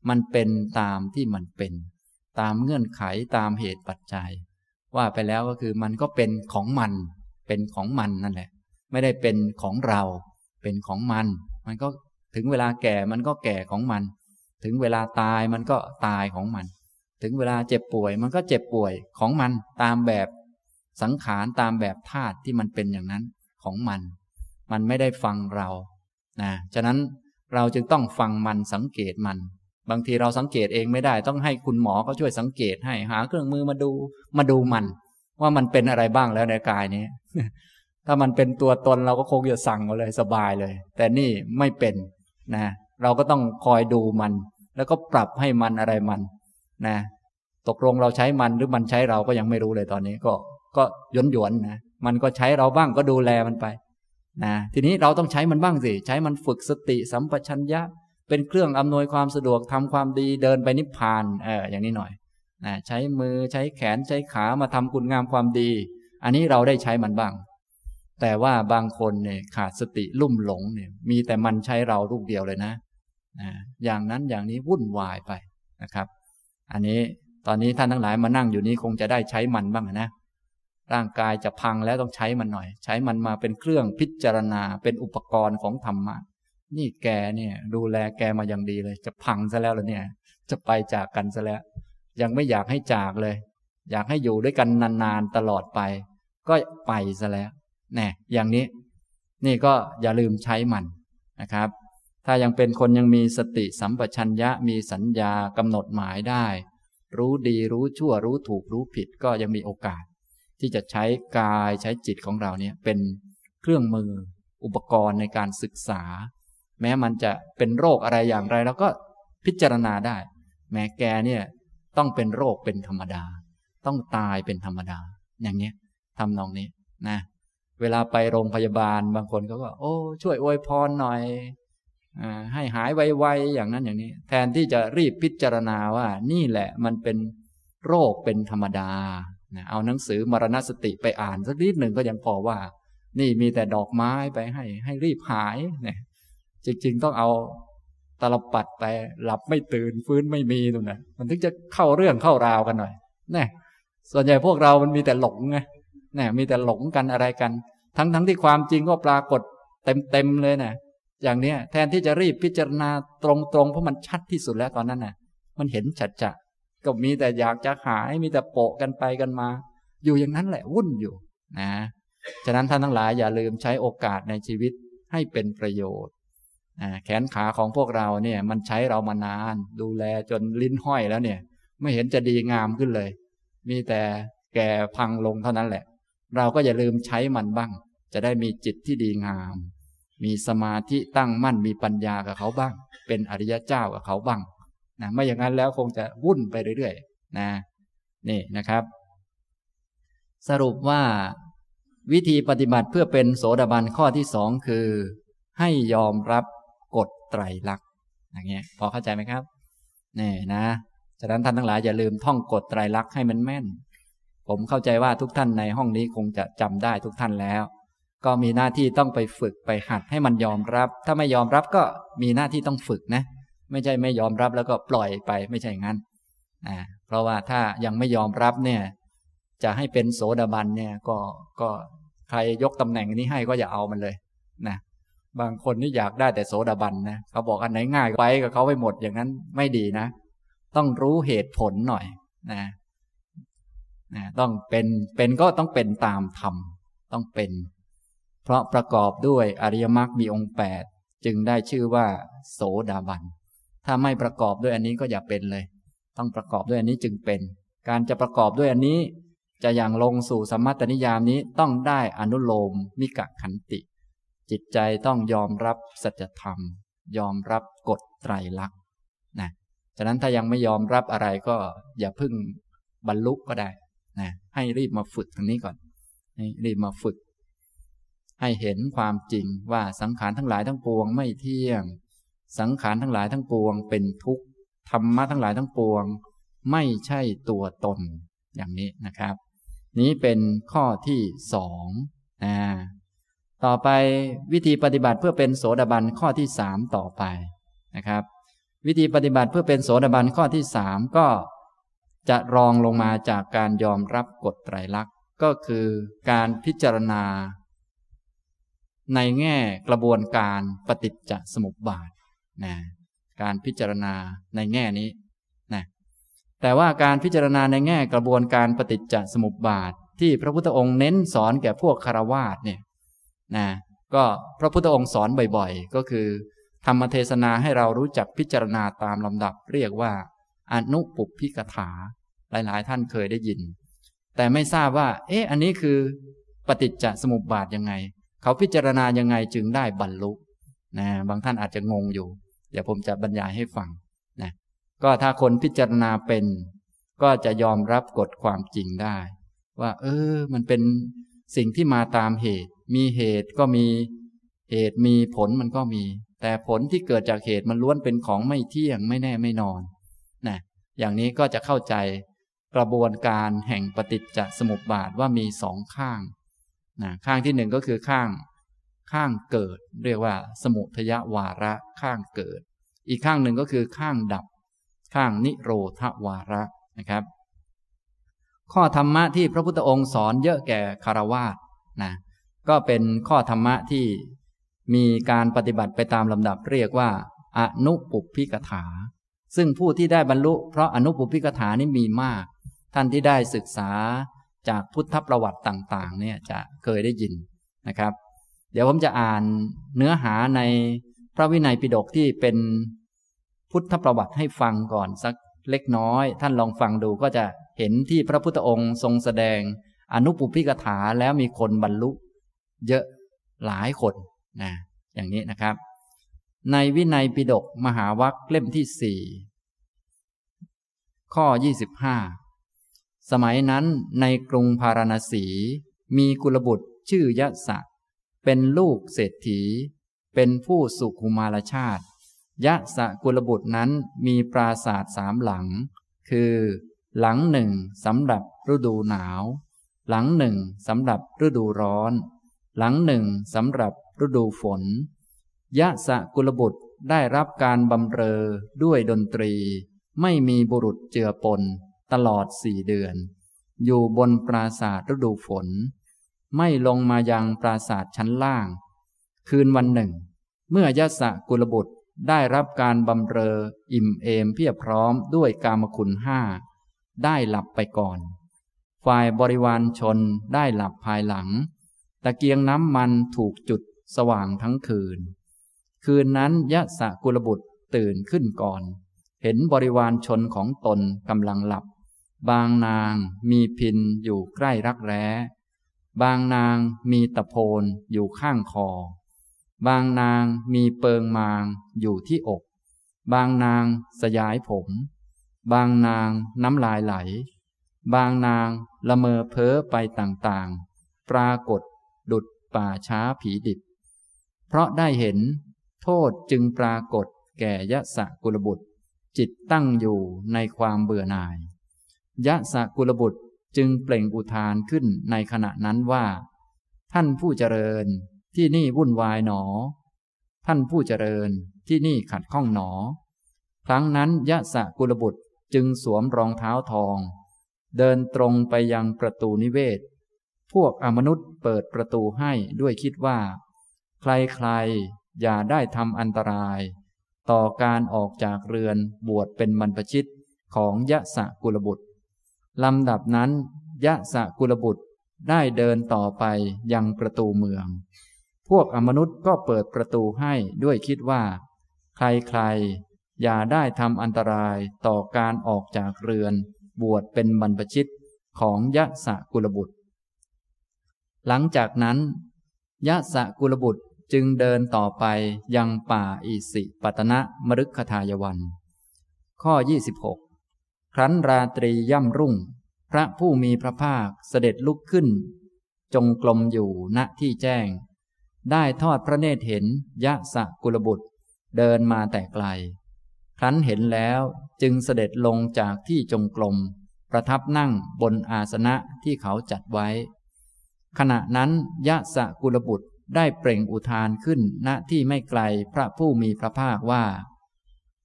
มันเป็นตามที่มันเป็น ตามเงื่อนไขตามเหตุปัจจัย ว่าไปแล้วก็คือมันก็เป็นของมัน เป็นของมันนั่นแหละ ไม่ได้เป็นของเรา เป็นของมัน มันก็ถึงเวลาแก่มันก็แก่ของมัน ถึงเวลาตายมันก็ตายของมัน ถึงเวลาเจ็บป่วยมันก็เจ็บป่วยของมันตามแบบสังขารตามแบบธาตุที่มันเป็นอย่างนั้นของมัน มันไม่ได้ฟังเรานะฉะนั้นเราจึงต้องฟังมันสังเกตมัน บางทีเราสังเกตเองไม่ได้ต้องให้คุณหมอเขาช่วยสังเกตให้หาเครื่องมือมาดูมาดูมัน ว่ามันเป็นอะไรบ้างแล้วในกายนี้ ถ้ามันเป็นตัวตนเราก็คงจะสั่งมาเลยสบายเลย แต่นี่ไม่เป็นนะเราก็ต้องคอยดูมัน แล้วก็ปรับให้มันอะไรมัน นะตกลงเราใช้มันหรือมันใช้เราก็ยังไม่รู้เลยตอนนี้ก็ ก็ยนหยวนนะมันก็ใช้เราบ้างก็ดูแลมันไปนะทีนี้เราต้องใช้มันบ้างสิใช้มันฝึกสติสัมปชัญญะ เป็นเครื่องอำนวยความสะดวกทำความดีเดินไปนิพพานเอออย่างนี้หน่อยนะใช้มือใช้แขนใช้ขามาทำคุณงามความดี อันนี้เราได้ใช้มันบ้าง แต่ว่าบางคนเนี่ยขาดสติลุ่มหลงเนี่ยมีแต่มันใช้เราลูกเดียวเลยนะนะอย่างนั้นอย่างนี้วุ่นวายไปนะครับ อันนี้ตอนนี้ท่านทั้งหลายมานั่งอยู่นี้คงจะได้ใช้มันบ้างนะ ร่างกายจะพังแล้วต้องใช้มันหน่อย ใช้มันมาเป็นเครื่องพิจารณาเป็นอุปกรณ์ของธรรมะนี่แกเนี่ยดูแลแกมาอย่างดีเลย จะพังซะแล้วเหรอเนี่ย จะไปจากกันซะแล้ว ยังไม่อยากให้จากเลย อยากให้อยู่ด้วยกันนานๆตลอดไป ก็ไปซะแล้วแน่อย่างนี้ นี่ก็อย่าลืมใช้มันนะครับ ถ้ายังเป็นคนยังมีสติสัมปชัญญะมีสัญญากำหนดหมายได้ รู้ดีรู้ชั่วรู้ถูกรู้ผิดก็ยังมีโอกาส ที่จะใช้กายใช้จิตของเราเนี่ยเป็นเครื่องมืออุปกรณ์ในการศึกษา แม้มันจะเป็นโรคอะไรอย่างไรเราก็พิจารณาได้ แม้แกเนี่ยต้องเป็นโรคเป็นธรรมดา ต้องตายเป็นธรรมดา อย่างเนี้ยทำนองนี้นะ เวลาไปโรงพยาบาลบางคนเขาก็ โอ้ ช่วยอวยพรหน่อย ให้หายไวๆอย่างนั้นอย่างนี้ แทนที่จะรีบพิจารณาว่านี่แหละมันเป็นโรคเป็นธรรมดา เอาหนังสือมรณสติไปอ่านสักนิดหนึ่งก็ยังพอว่า นี่มีแต่ดอกไม้ไปให้ให้รีบหายเนี่ยจริงๆต้องเอาตลปัดไปหลับไม่ตื่นฟื้นไม่มีตรงนั้นมันถึงจะเข้าเรื่องเข้าราวกันหน่อยนี่ส่วนใหญ่พวกเรามันมีแต่หลงไงเนี่ยมีแต่หลงกันอะไรกัน ทั้งทั้งที่ความจริงก็ปรากฏเต็มเต็มเลยนะ อย่างเนี้ยแทนที่จะรีบพิจารณาตรงๆ เพราะมันชัดที่สุดแล้วตอนนั้นน่ะ มันเห็นชัดจะก็มีแต่อยากจะหายมีแต่โปะกันไปกันมา อยู่อย่างนั้นแหละวุ่นอยู่นะฉะนั้นท่านทั้งหลายอย่าลืมใช้โอกาสในชีวิตให้เป็นประโยชน์แขนขาของพวกเราเนี่ยมันใช้เรามานาน ดูแลจนลิ้นห้อยแล้วเนี่ย ไม่เห็นจะดีงามขึ้นเลย มีแต่แก่พังลงเท่านั้นแหละ เราก็อย่าลืมใช้มันบ้าง จะได้มีจิตที่ดีงาม มีสมาธิตั้งมั่นมีปัญญากับเขาบ้าง เป็นอริยเจ้ากับเขาบ้างนะไม่อย่างนั้นแล้วคงจะวุ่นไปเรื่อยๆนะนี่นะครับ สรุปว่าวิธีปฏิบัติเพื่อเป็นโสดาบันข้อที่สองคือ ให้ยอมรับกฎไตรลักษณ์อย่างเงี้ยพอเข้าใจไหมครับนี่นะฉะนั้นท่านทั้งหลายอย่าลืมท่องกฎไตรลักษณ์ให้มันแม่น ผมเข้าใจว่าทุกท่านในห้องนี้คงจะจำได้ทุกท่านแล้ว ก็มีหน้าที่ต้องไปฝึกไปหัดให้มันยอมรับ ถ้าไม่ยอมรับก็มีหน้าที่ต้องฝึกนะ ไม่ใช่ไม่ยอมรับแล้วก็ปล่อยไปไม่ใช่งั้นนะเพราะว่าถ้ายังไม่ยอมรับเนี่ย จะให้เป็นโสดาบันเนี่ยก็ก็ใครยกตำแหน่งนี้ให้ก็อย่าเอามันเลยนะบางคนนี่อยากได้แต่โสดาบันนะเขาบอกอันไหนง่ายไปกับเขาไปหมดอย่างนั้นไม่ดีนะ ต้องรู้เหตุผลหน่อยนะนะต้องเป็นเป็นก็ต้องเป็นตามธรรมต้องเป็น เพราะประกอบด้วยอริยมรรคมีองค์แปดจึงได้ชื่อว่า โสดาบัน ถ้าไม่ประกอบด้วยอันนี้ก็อย่าเป็นเลย ต้องประกอบด้วยอันนี้จึงเป็น การจะประกอบด้วยอันนี้ จะอย่างลงสู่สมมัตนิยามนี้ต้องได้อนุโลมมิกะขันติ จิตใจต้องยอมรับสัจธรรม ยอมรับกฎไตรลักษณ์นะฉะนั้นถ้ายังไม่ยอมรับอะไรก็อย่าพึ่งบรรลุก็ได้นะให้รีบมาฝึกตรงนี้ก่อน ให้รีบมาฝึก ให้เห็นความจริงว่าสังขารทั้งหลายทั้งปวงไม่เที่ยง สังขารทั้งหลายทั้งปวง เป็นทุกข์ธรรมะทั้งหลายทั้งปวง ไม่ใช่ตัวตนอย่างนี้นะครับ นี้เป็นข้อที่สองนะต่อไปวิธีปฏิบัติเพื่อเป็นโสดาบันข้อที่สามต่อไปนะครับ วิธีปฏิบัติเพื่อเป็นโสดาบันข้อที่สามก็จะรองลงมาจากการยอมรับกฎไตรลักษณ์ก็คือการพิจารณา ในแง่กระบวนการปฏิจจสมุปบาทนะการพิจารณาในแง่นี้นะแต่ว่าการพิจารณาในแง่กระบวนการปฏิจจสมุปบาท ที่พระพุทธองค์เน้นสอนแก่พวกคารวาสเนี่ยนะก็พระพุทธองค์สอนบ่อยๆ ก็คือ ธรรมเทศนาให้เรารู้จักพิจารณาตามลำดับ เรียกว่าอนุปุพิกถา หลายๆ ท่านเคยได้ยิน แต่ไม่ทราบว่า เอ๊ะอันนี้คือปฏิจจสมุปบาทยังไง เขาพิจารณายังไงจึงได้บรรลุนะบางท่านอาจจะงงอยู่ เดี๋ยวผมจะบรรยายให้ฟังนะก็ถ้าคนพิจารณาเป็น ก็จะยอมรับกฎความจริงได้ ว่า เออ มันเป็นสิ่งที่มาตามเหตุ มีเหตุก็มีเหตุมีผลมันก็มี แต่ผลที่เกิดจากเหตุมันล้วนเป็นของไม่เที่ยงไม่แน่ไม่นอนนะอย่างนี้ก็จะเข้าใจกระบวนการแห่งปฏิจจสมุปบาทว่ามีสองข้าง นะข้างที่หนึ่งก็คือข้าง ข้างเกิด เรียกว่า สมุทยวาระข้างเกิด อีกข้างหนึ่งก็คือข้างดับ ข้างนิโรธวาระนะครับ ข้อธรรมะที่พระพุทธองค์สอนเยอะแก่คารวาสนะก็เป็นข้อธรรมะที่มีการปฏิบัติไปตามลำดับเรียกว่า อนุปุพิกถา ซึ่งผู้ที่ได้บรรลุ เพราะอนุปุพิกถานี้มีมาก ท่านที่ได้ศึกษา จากพุทธประวัติต่างๆ เนี่ยจะเคยได้ยินนะครับ เดี๋ยวผมจะอ่านเนื้อหาในพระวินัยปิฎกที่เป็นพุทธประวัติให้ฟังก่อนสักเล็กน้อย ท่านลองฟังดูก็จะเห็นที่พระพุทธองค์ทรงแสดงอนุปุพิกถาแล้วมีคนบรรลุ เยอะหลายคนนะอย่างนี้นะครับ ในวินัยปิฎกมหาวัคเล่มที่สี่ข้อยี่ สมัยนั้นในกรุงพาราณสี มีกุลบุตรชื่อยะสะ เป็นลูกเศรษฐี เป็นผู้สุขุมารชาติ ยะสะกุลบุตรนั้นมีปราศาสตร์สามหลัง คือ หลังหนึ่งสำหรับฤดูหนาว หลังหนึ่งสำหรับฤดูร้อน หลังหนึ่งสำหรับฤดูฝน ยะสะกุลบุตรได้รับการบำเรอด้วยดนตรี ไม่มีบุรุษเจือปน ตลอดสี่เดือน อยู่บนปราศาสตร์ฤดูฝน ไม่ลงมายังปราสาทชั้นล่าง คืนวันหนึ่ง เมื่อยะสะกุลบุตรได้รับการบำเรออิ่มเอมเพียบพร้อมด้วยกามคุณห้าได้หลับไปก่อน ฝ่ายบริวารชนได้หลับภายหลัง ตะเกียงน้ำมันถูกจุดสว่างทั้งคืน คืนนั้นยะสะกุลบุตรตื่นขึ้นก่อน เห็นบริวารชนของตนกำลังหลับ บางนางมีพินอยู่ใกล้รักแร้ บางนางมีตะโพนอยู่ข้างคอ บางนางมีเปิงมางอยู่ที่อก บางนางสยายผม บางนางน้ำลายไหล บางนางละเมอเพ้อไปต่างๆ ปรากฏดุดป่าช้าผีดิบ เพราะได้เห็น โทษจึงปรากฏแก่ยะสะกุลบุตร จิตตั้งอยู่ในความเบื่อหน่าย ยะสะกุลบุตรจึงเปล่งอุทานขึ้นในขณะนั้นว่า ท่านผู้เจริญที่นี่วุ่นวายหนอ ท่านผู้เจริญที่นี่ขัดข้องหนอ ครั้งนั้นยะสะกุลบุตรจึงสวมรองเท้าทอง เดินตรงไปยังประตูนิเวศ พวกอมนุษย์เปิดประตูให้ด้วยคิดว่า ใครๆอย่าได้ทำอันตราย ต่อการออกจากเรือนบวชเป็นบรรพชิตของยะสะกุลบุตร ลำดับนั้นยะสะกุลบุตรได้เดินต่อไปยังประตูเมือง พวกอมนุษย์ก็เปิดประตูให้ด้วยคิดว่า ใครๆ อย่าได้ทำอันตรายต่อการออกจากเรือน บวชเป็นบรรพชิตของยะสะกุลบุตร หลังจากนั้นยะสะกุลบุตรจึงเดินต่อไปยังป่าอิสิปตนะมฤคทายวัน ข้อ 26 ครั้นราตรีย่ำรุ่ง พระผู้มีพระภาคเสด็จลุกขึ้น จงกลมอยู่ณที่แจ้ง ได้ทอดพระเนตรเห็นยะสะกุลบุตร เดินมาแต่ไกล ครั้นเห็นแล้วจึงเสด็จลงจากที่จงกรมประทับนั่งบนอาสนะที่เขาจัดไว้ ขณะนั้นยะสะกุลบุตรได้เปล่งอุทานขึ้นณที่ไม่ไกลพระผู้มีพระภาคว่า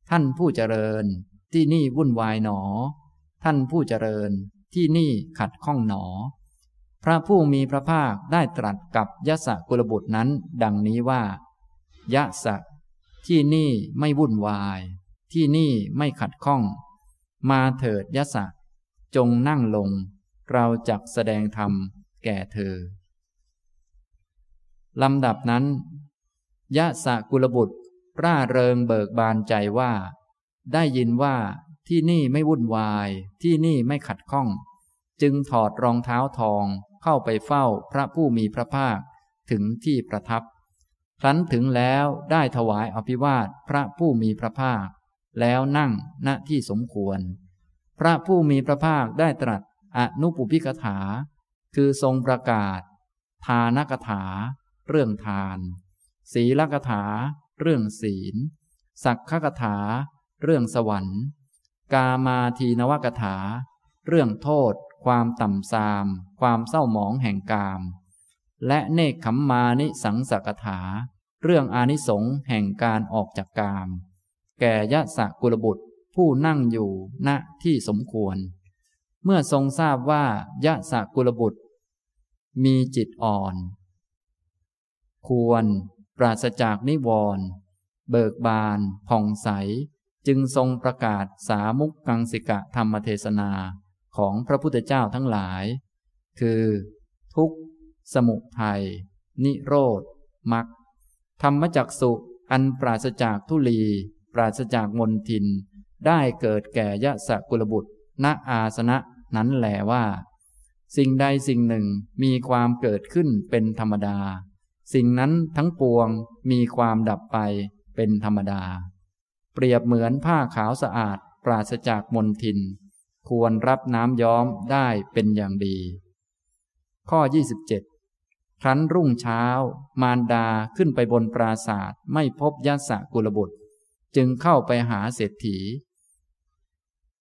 ท่านผู้เจริญ ที่นี่วุ่นวายหนอ ท่านผู้เจริญ ที่นี่ขัดข้องหนอ พระผู้มีพระภาคได้ตรัสกับยะสะกุลบุตรนั้น ดังนี้ว่ายะสะ ที่นี่ไม่วุ่นวาย ที่นี่ไม่ขัดข้อง มาเถิดยะสะ จงนั่งลง เราจักแสดงธรรมแก่เธอลำดับนั้น ยะสะกุลบุตรร่าเริงเบิกบานใจว่า ได้ยินว่าที่นี่ไม่วุ่นวาย ที่นี่ไม่ขัดข้อง จึงถอดรองเท้าทองเข้าไปเฝ้าพระผู้มีพระภาคถึงที่ประทับ ครั้นถึงแล้วได้ถวายอภิวาทพระผู้มีพระภาค แล้วนั่งณที่สมควร พระผู้มีพระภาคได้ตรัสอนุปุพิกถา คือทรงประกาศ ทานกถา เรื่องทาน ศีลกถา เรื่องศีล สักขกถา เรื่องสวรรค์ กามาทีนวกถา เรื่องโทษ ความต่ำซาม ความเศร้าหมองแห่งกาม และเนคขมมานิสังสกถา เรื่องอานิสงส์แห่งการออกจากกาม แก่ยะสะกุลบุตรผู้นั่งอยู่ณที่สมควร เมื่อทรงทราบว่ายะสะกุลบุตร มีจิตอ่อน ควร ปราศจากนิวรณ์เบิกบานผ่องใส จึงทรงประกาศสามุกกังสิกะธรรมเทศนาของพระพุทธเจ้าทั้งหลาย คือ ทุกข์ สมุทัย นิโรธมรรคธรรมจักสุอันปราศจากทุลี ปราศจากมนทิน ได้เกิดแก่ยะสกุลบุตร ณอาสนะนั้นแหลว่า สิ่งใดสิ่งหนึ่งมีความเกิดขึ้นเป็นธรรมดา สิ่งนั้นทั้งปวงมีความดับไปเป็นธรรมดา เปรียบเหมือนผ้าขาวสะอาด ปราศจากมนทิน ควรรับน้ำย้อมได้เป็นอย่างดี ข้อ 27 ครั้นรุ่งเช้า มารดาขึ้นไปบนปราศาสตร์ไม่พบยศกุลบุตร จึงเข้าไปหาเศรษฐี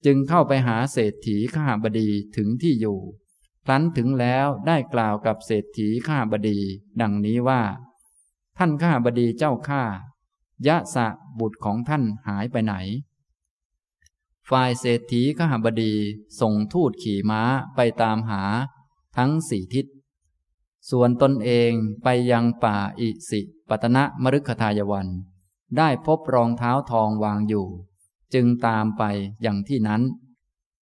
จึงเข้าไปหาเศรษฐีข้าบดีถึงที่อยู่ ครั้นถึงแล้วได้กล่าวกับเศรษฐีข้าบดี ดังนี้ว่า ท่านข้าบดีเจ้าข้า ยะสะบุตรของท่านหายไปไหน ฝ่ายเศรษฐีขหบดีส่งทูตขี่ม้าไปตามหาทั้งสี่ทิศ ส่วนตนเองไปยังป่าอิสิปตนะมฤคทายวัน ได้พบรองเท้าทองวางอยู่ จึงตามไปอย่างที่นั้น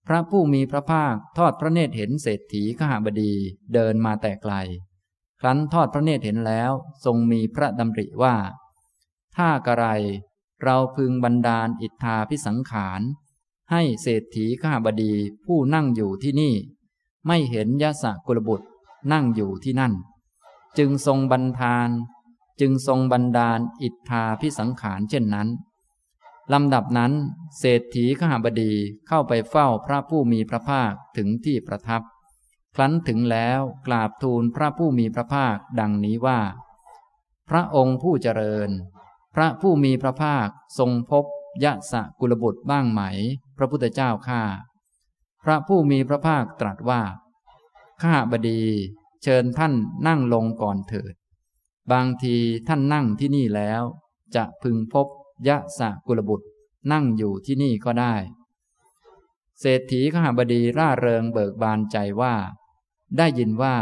พระผู้มีพระภาคทอดพระเนตรเห็นเศรษฐีขหบดีเดินมาแต่ไกล ครั้นทอดพระเนตรเห็นแล้วทรงมีพระดำริว่า ถ้ากระไร เราพึงบันดาลอิทธาพิสังขาร ให้เศรษฐีขหบดีผู้นั่งอยู่ที่นี่ ไม่เห็นยะสะกุลบุตรนั่งอยู่ที่นั่น จึงทรงบันทาน จึงทรงบันดาลอิทธาพิสังขารเช่นนั้นลำดับนั้น เศรษฐีขหบดีเข้าไปเฝ้าพระผู้มีพระภาคถึงที่ประทับ ครั้นถึงแล้วกราบทูลพระผู้มีพระภาคดังนี้ว่า พระองค์ผู้เจริญ พระผู้มีพระภาคทรงพบยะสะกุลบุตรบ้างไหม พระพุทธเจ้าข้าพระผู้มีพระภาคตรัสว่า ข้าบดี เชิญท่านนั่งลงก่อนเถิด บางทีท่านนั่งที่นี่แล้ว จะพึงพบยะสะกุลบุตรนั่งอยู่ที่นี่ก็ได้ เศรษฐีข้าบดีร่าเริงเบิกบานใจว่า ได้ยินว่า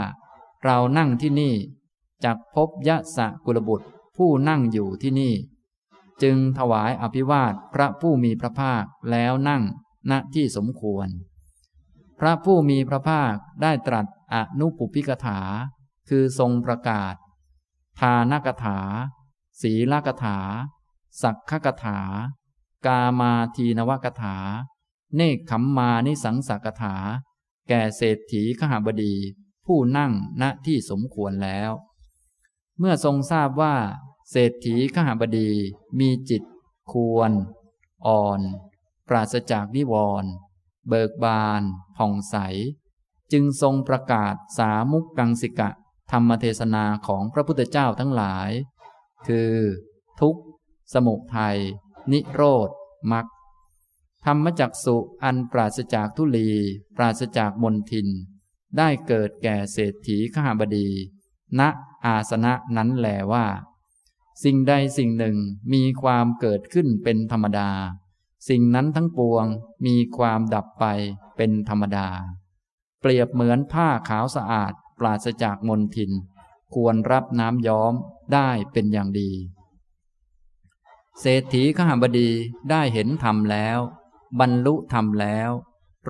เรานั่งที่นี่จักพบยะสะกุลบุตร ผู้นั่งอยู่ที่นี่ จึงถวายอภิวาทพระผู้มีพระภาคแล้วนั่งณที่สมควร พระผู้มีพระภาคได้ตรัสอนุปุพิกถา คือทรงประกาศ ทานกถา ศีลกถา สักขกถา กามาทีนวกถา เนคขมมานิสังสกถา แก่เศรษฐีขหบดี ผู้นั่งณที่สมควรแล้ว เมื่อทรงทราบว่า เศรษฐีขหบดีมีจิต ควร อ่อน ปราศจากนิวรณ์เบิกบาน ผ่องใส จึงทรงประกาศสามุกกังสิกะ ธรรมเทศนาของพระพุทธเจ้าทั้งหลาย คือ ทุกข์สมุทัยนิโรธมรรคธรรมจักสุอันปราศจากทุลี ปราศจากมนทิน ได้เกิดแก่เศรษฐีขหบดี ณอาสนะนั้นแลว่า สิ่งใดสิ่งหนึ่งมีความเกิดขึ้นเป็นธรรมดา สิ่งนั้นทั้งปวงมีความดับไปเป็นธรรมดา เปรียบเหมือนผ้าขาวสะอาดปราศจากมลทิน ควรรับน้ำย้อมได้เป็นอย่างดี เศรษฐีขหบดีได้เห็นธรรมแล้ว บรรลุธรรมแล้ว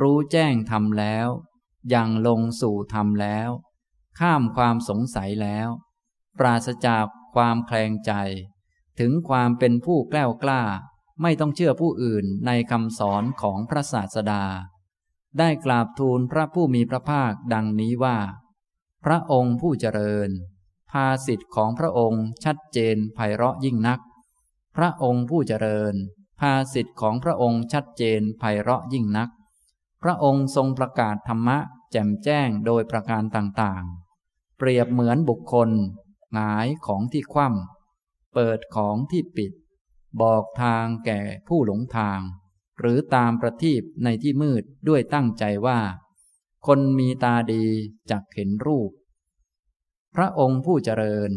รู้แจ้งธรรมแล้วยังลงสู่ธรรมแล้ว ข้ามความสงสัยแล้ว ปราศจาก ความแคลงใจ ถึงความเป็นผู้แกล้วกล้า ไม่ต้องเชื่อผู้อื่นในคำสอนของพระศาสดา ได้กราบทูลพระผู้มีพระภาคดังนี้ว่า พระองค์ผู้เจริญ ภาสิทธิ์ของพระองค์ชัดเจนไพเราะยิ่งนัก พระองค์ผู้เจริญ ภาสิทธิ์ของพระองค์ชัดเจนไพเราะยิ่งนัก พระองค์ทรงประกาศธรรมะแจ่มแจ้งโดยประการต่างๆ เปรียบเหมือนบุคคล หงายของที่คว่ำเปิดของที่ปิด บอกทางแก่ผู้หลงทาง หรือตามประทีปในที่มืดด้วยตั้งใจว่า คนมีตาดีจักเห็นรูป พระองค์ผู้เจริญ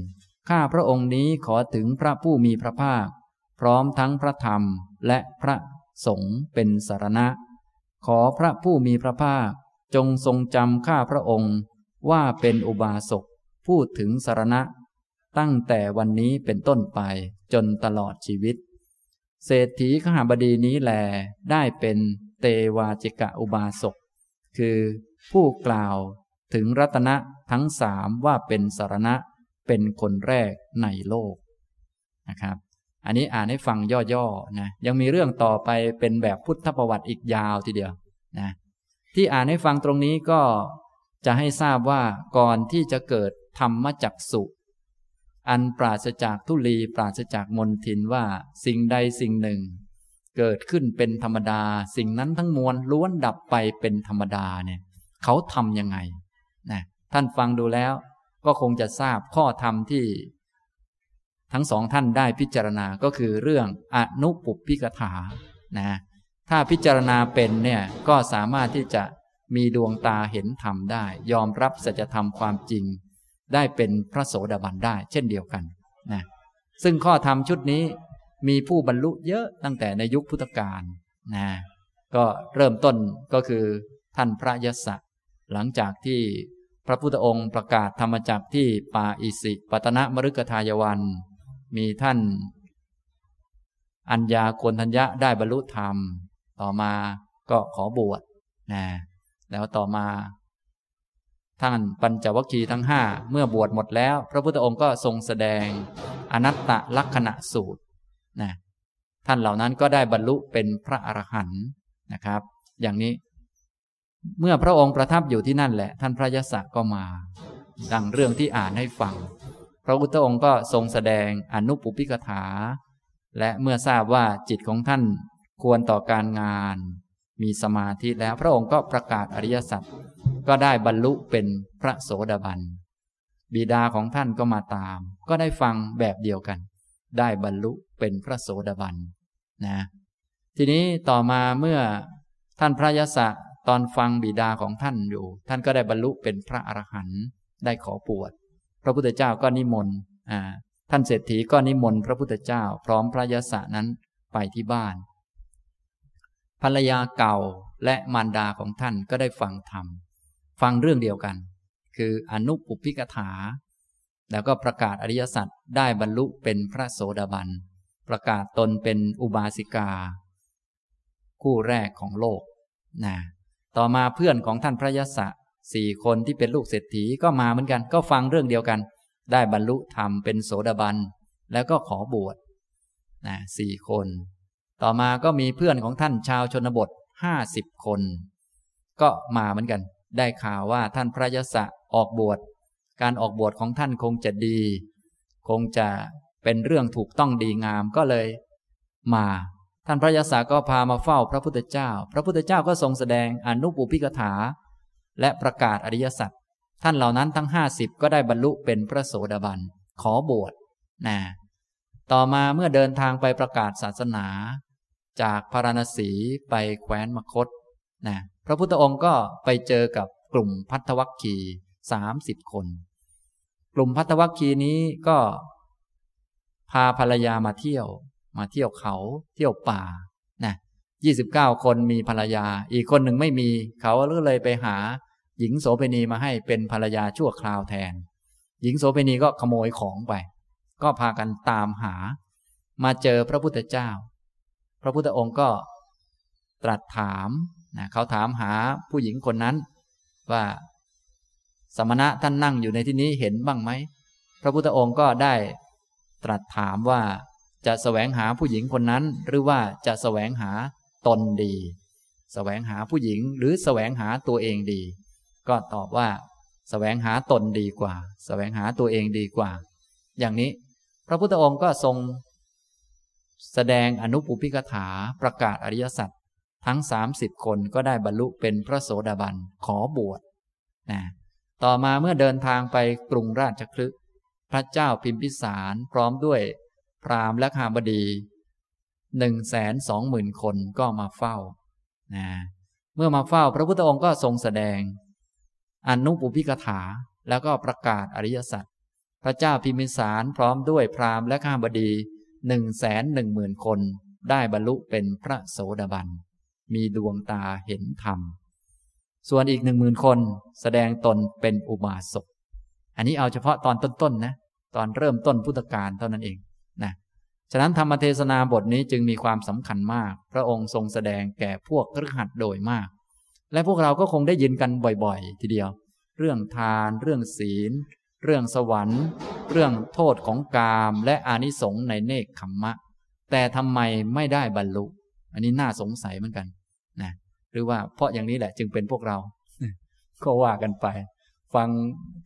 ข้าพระองค์นี้ขอถึงพระผู้มีพระภาค พร้อมทั้งพระธรรมและพระสงฆ์เป็นสารณะ ขอพระผู้มีพระภาคจงทรงจำข้าพระองค์ว่าเป็นอุบาสกพูดถึงสารณะ ตั้งแต่วันนี้เป็นต้นไปจนตลอดชีวิต เศรษฐีขหาบดีนี้แลได้เป็นเตวาจิกะอุบาสก คือผู้กล่าวถึงรัตนะทั้งสามว่าเป็นสารณะเป็นคนแรกในโลกนะครับ อันนี้อ่านให้ฟังย่อๆนะยังมีเรื่องต่อไปเป็นแบบพุทธประวัติอีกยาวทีเดียวนะที่อ่านให้ฟังตรงนี้ก็จะให้ทราบว่าก่อนที่จะเกิดธรรมจักสุ อันปราศจากทุลีปราศจากมนทินว่าสิ่งใดสิ่งหนึ่ง เกิดขึ้นเป็นธรรมดา สิ่งนั้นทั้งมวลล้วนดับไปเป็นธรรมดาเนี่ยเขาทำยังไงนะท่านฟังดูแล้ว ก็คงจะทราบข้อธรรมที่ ทั้งสองท่านได้พิจารณาก็คือเรื่องอนุปุพิกถานะถ้าพิจารณาเป็นเนี่ยก็สามารถที่จะมีดวงตาเห็นธรรมได้ ยอมรับสัจธรรมความจริง ได้เป็นพระโสดาบันได้ เช่นเดียวกันนะซึ่งข้อธรรมชุดนี้มีผู้บรรลุเยอะตั้งแต่ในยุคพุทธกาลนะก็เริ่มต้นก็คือท่านพระยศหลังจากที่พระพุทธองค์ประกาศธรรมจักที่ป่าอิสิปตนะมฤกทายวัน มีท่าน อัญญาโกนทัญญะได้บรรลุธรรม ต่อมาก็ขอบวชนะแล้วต่อมา ท่านปัญจวัคคีย์ทั้งห้าเมื่อบวชหมดแล้ว พระพุทธองค์ก็ทรงแสดงอนัตตลักษณะสูตรนะท่านเหล่านั้นก็ได้บรรลุเป็นพระอรหันต์นะครับ อย่างนี้ เมื่อพระองค์ประทับอยู่ที่นั่นแหละ ท่านพระยศก็มา ดังเรื่องที่อ่านให้ฟัง พระพุทธองค์ก็ทรงแสดงอนุปุพิกถา และเมื่อทราบว่าจิตของท่านควรต่อการงาน มีสมาธิแล้วพระองค์ก็ประกาศอริยสัจ ก็ได้บรรลุเป็นพระโสดาบัน บิดาของท่านก็มาตาม ก็ได้ฟังแบบเดียวกัน ได้บรรลุเป็นพระโสดาบันนะ ทีนี้ต่อมาเมื่อท่านพระยศตอนฟังบิดาของท่านอยู่ ท่านก็ได้บรรลุเป็นพระอรหันต์ได้ขอปวด พระพุทธเจ้าก็นิมนต์ท่านเศรษฐีก็นิมนต์พระพุทธเจ้า พร้อมพระยศนั้นไปที่บ้าน ภรรยาเก่าและมารดาของท่านก็ได้ฟังธรรม ฟังเรื่องเดียวกัน คืออนุปุพิกถา แล้วก็ประกาศอริยสัจได้บรรลุเป็นพระโสดาบัน ประกาศตนเป็นอุบาสิกา คู่แรกของโลกนะต่อมาเพื่อนของท่านพระยศสี่คนที่เป็นลูกเศรษฐีก็มาเหมือนกัน ก็ฟังเรื่องเดียวกัน ได้บรรลุธรรมเป็นโสดาบัน แล้วก็ขอบวชนะสี่คน ต่อมาก็มีเพื่อนของท่านชาวชนบทห้าสิบคน ก็มาเหมือนกัน ได้ข่าวว่าท่านพระยศออกบวช การออกบวชของท่านคงจะดี คงจะเป็นเรื่องถูกต้องดีงามก็เลย มา ท่านพระยศก็พามาเฝ้าพระพุทธเจ้า พระพุทธเจ้าก็ทรงแสดงอนุปุพิกถา และประกาศอริยสัจท่านเหล่านั้นทั้งห้าสิบก็ได้บรรลุเป็นพระโสดาบัน ขอบวชนะต่อมาเมื่อเดินทางไปประกาศศาสนา จากพาราณสีไปแคว้นมคตนะ พระพุทธองค์ก็ไปเจอกับกลุ่มพัทธวัคคีสามสิบคน กลุ่มพัทธวัคคีนี้ก็พาภรรยามาเที่ยว มาเที่ยวเขาเที่ยวป่านะยี่สิบเก้าคนมีภรรยา อีกคนหนึ่งไม่มีเขาก็เลยไปหา หญิงโสเภณีมาให้เป็นภรรยาชั่วคราวแทน หญิงโสเภณีก็ขโมยของไป ก็พากันตามหา มาเจอพระพุทธเจ้า พระพุทธองค์ก็ตรัสถาม นะเขาถามหาผู้หญิงคนนั้น ว่าสมณะท่านนั่งอยู่ในที่นี้เห็นบ้างไหมพระพุทธองค์ก็ได้ตรัสถามว่าจะแสวงหาผู้หญิงคนนั้น หรือว่าจะแสวงหาตนดีแสวงหาผู้หญิงหรือแสวงหาตัวเองดี ก็ตอบว่าแสวงหาตนดีกว่าแสวงหาตัวเองดีกว่า อย่างนี้พระพุทธองค์ก็ทรง แสดงอนุปุพิกถาประกาศอริยสัจ ทั้งสามสิบคนก็ได้บรรลุเป็นพระโสดาบันขอบวชนะต่อมาเมื่อเดินทางไปกรุงราชคลึกพระเจ้าพิมพิสารพร้อมด้วยพราหมณ์และขามบดีหนึ่งแสนสองหมื่นคนก็มาเฝ้านะเมื่อมาเฝ้าพระพุทธองค์ก็ทรงแสดงอนุปุพิกถาแล้วก็ประกาศอริยสัจพระเจ้าพิมพิสารพร้อมด้วยพราหมณ์และข้ามบดีหนึ่งแสนหนึ่งหมื่นคนได้บรรลุเป็นพระโสดาบัน มีดวงตาเห็นธรรม ส่วนอีกหนึ่งหมื่นคนแสดงตนเป็นอุบาสก อันนี้เอาเฉพาะตอนต้นๆนะตอนเริ่มต้นพุทธกาลเท่านั้นเองนะ ฉะนั้นธรรมเทศนาบทนี้จึงมีความสำคัญมาก พระองค์ทรงแสดงแก่พวกครหัดโดยมาก และพวกเราก็คงได้ยินกันบ่อยๆ ทีเดียว เรื่องทาน เรื่องศีล เรื่องสวรรค์ เรื่องโทษของกาม และอานิสงส์ในเนคขมมะ แต่ทำไมไม่ได้บรรลุ อันนี้น่าสงสัยเหมือนกันนะหรือว่าเพราะอย่างนี้แหละจึงเป็นพวกเรา ก็ว่ากันไป ฟัง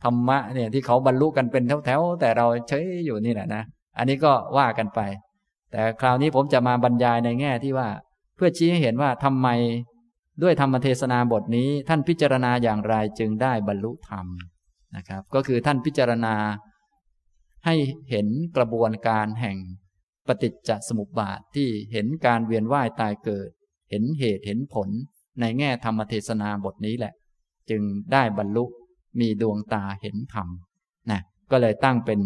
ธรรมะเนี่ยที่เขาบรรลุกันเป็นแถวๆแต่เราเฉยอยู่นี่แหละนะอันนี้ก็ว่ากันไป แต่คราวนี้ผมจะมาบรรยายในแง่ที่ว่า เพื่อชี้ให้เห็นว่าทำไมด้วยธรรมเทศนาบทนี้ท่านพิจารณาอย่างไรจึงได้บรรลุธรรมนะครับ ก็คือท่านพิจารณาให้เห็นกระบวนการแห่ง ปฏิจจสมุปบาทที่เห็นการเวียนว่ายตายเกิด เห็นเหตุเห็นผลในแง่ธรรมเทศนาบทนี้แหละ จึงได้บรรลุมีดวงตาเห็นธรรมนะก็เลยตั้งเป็น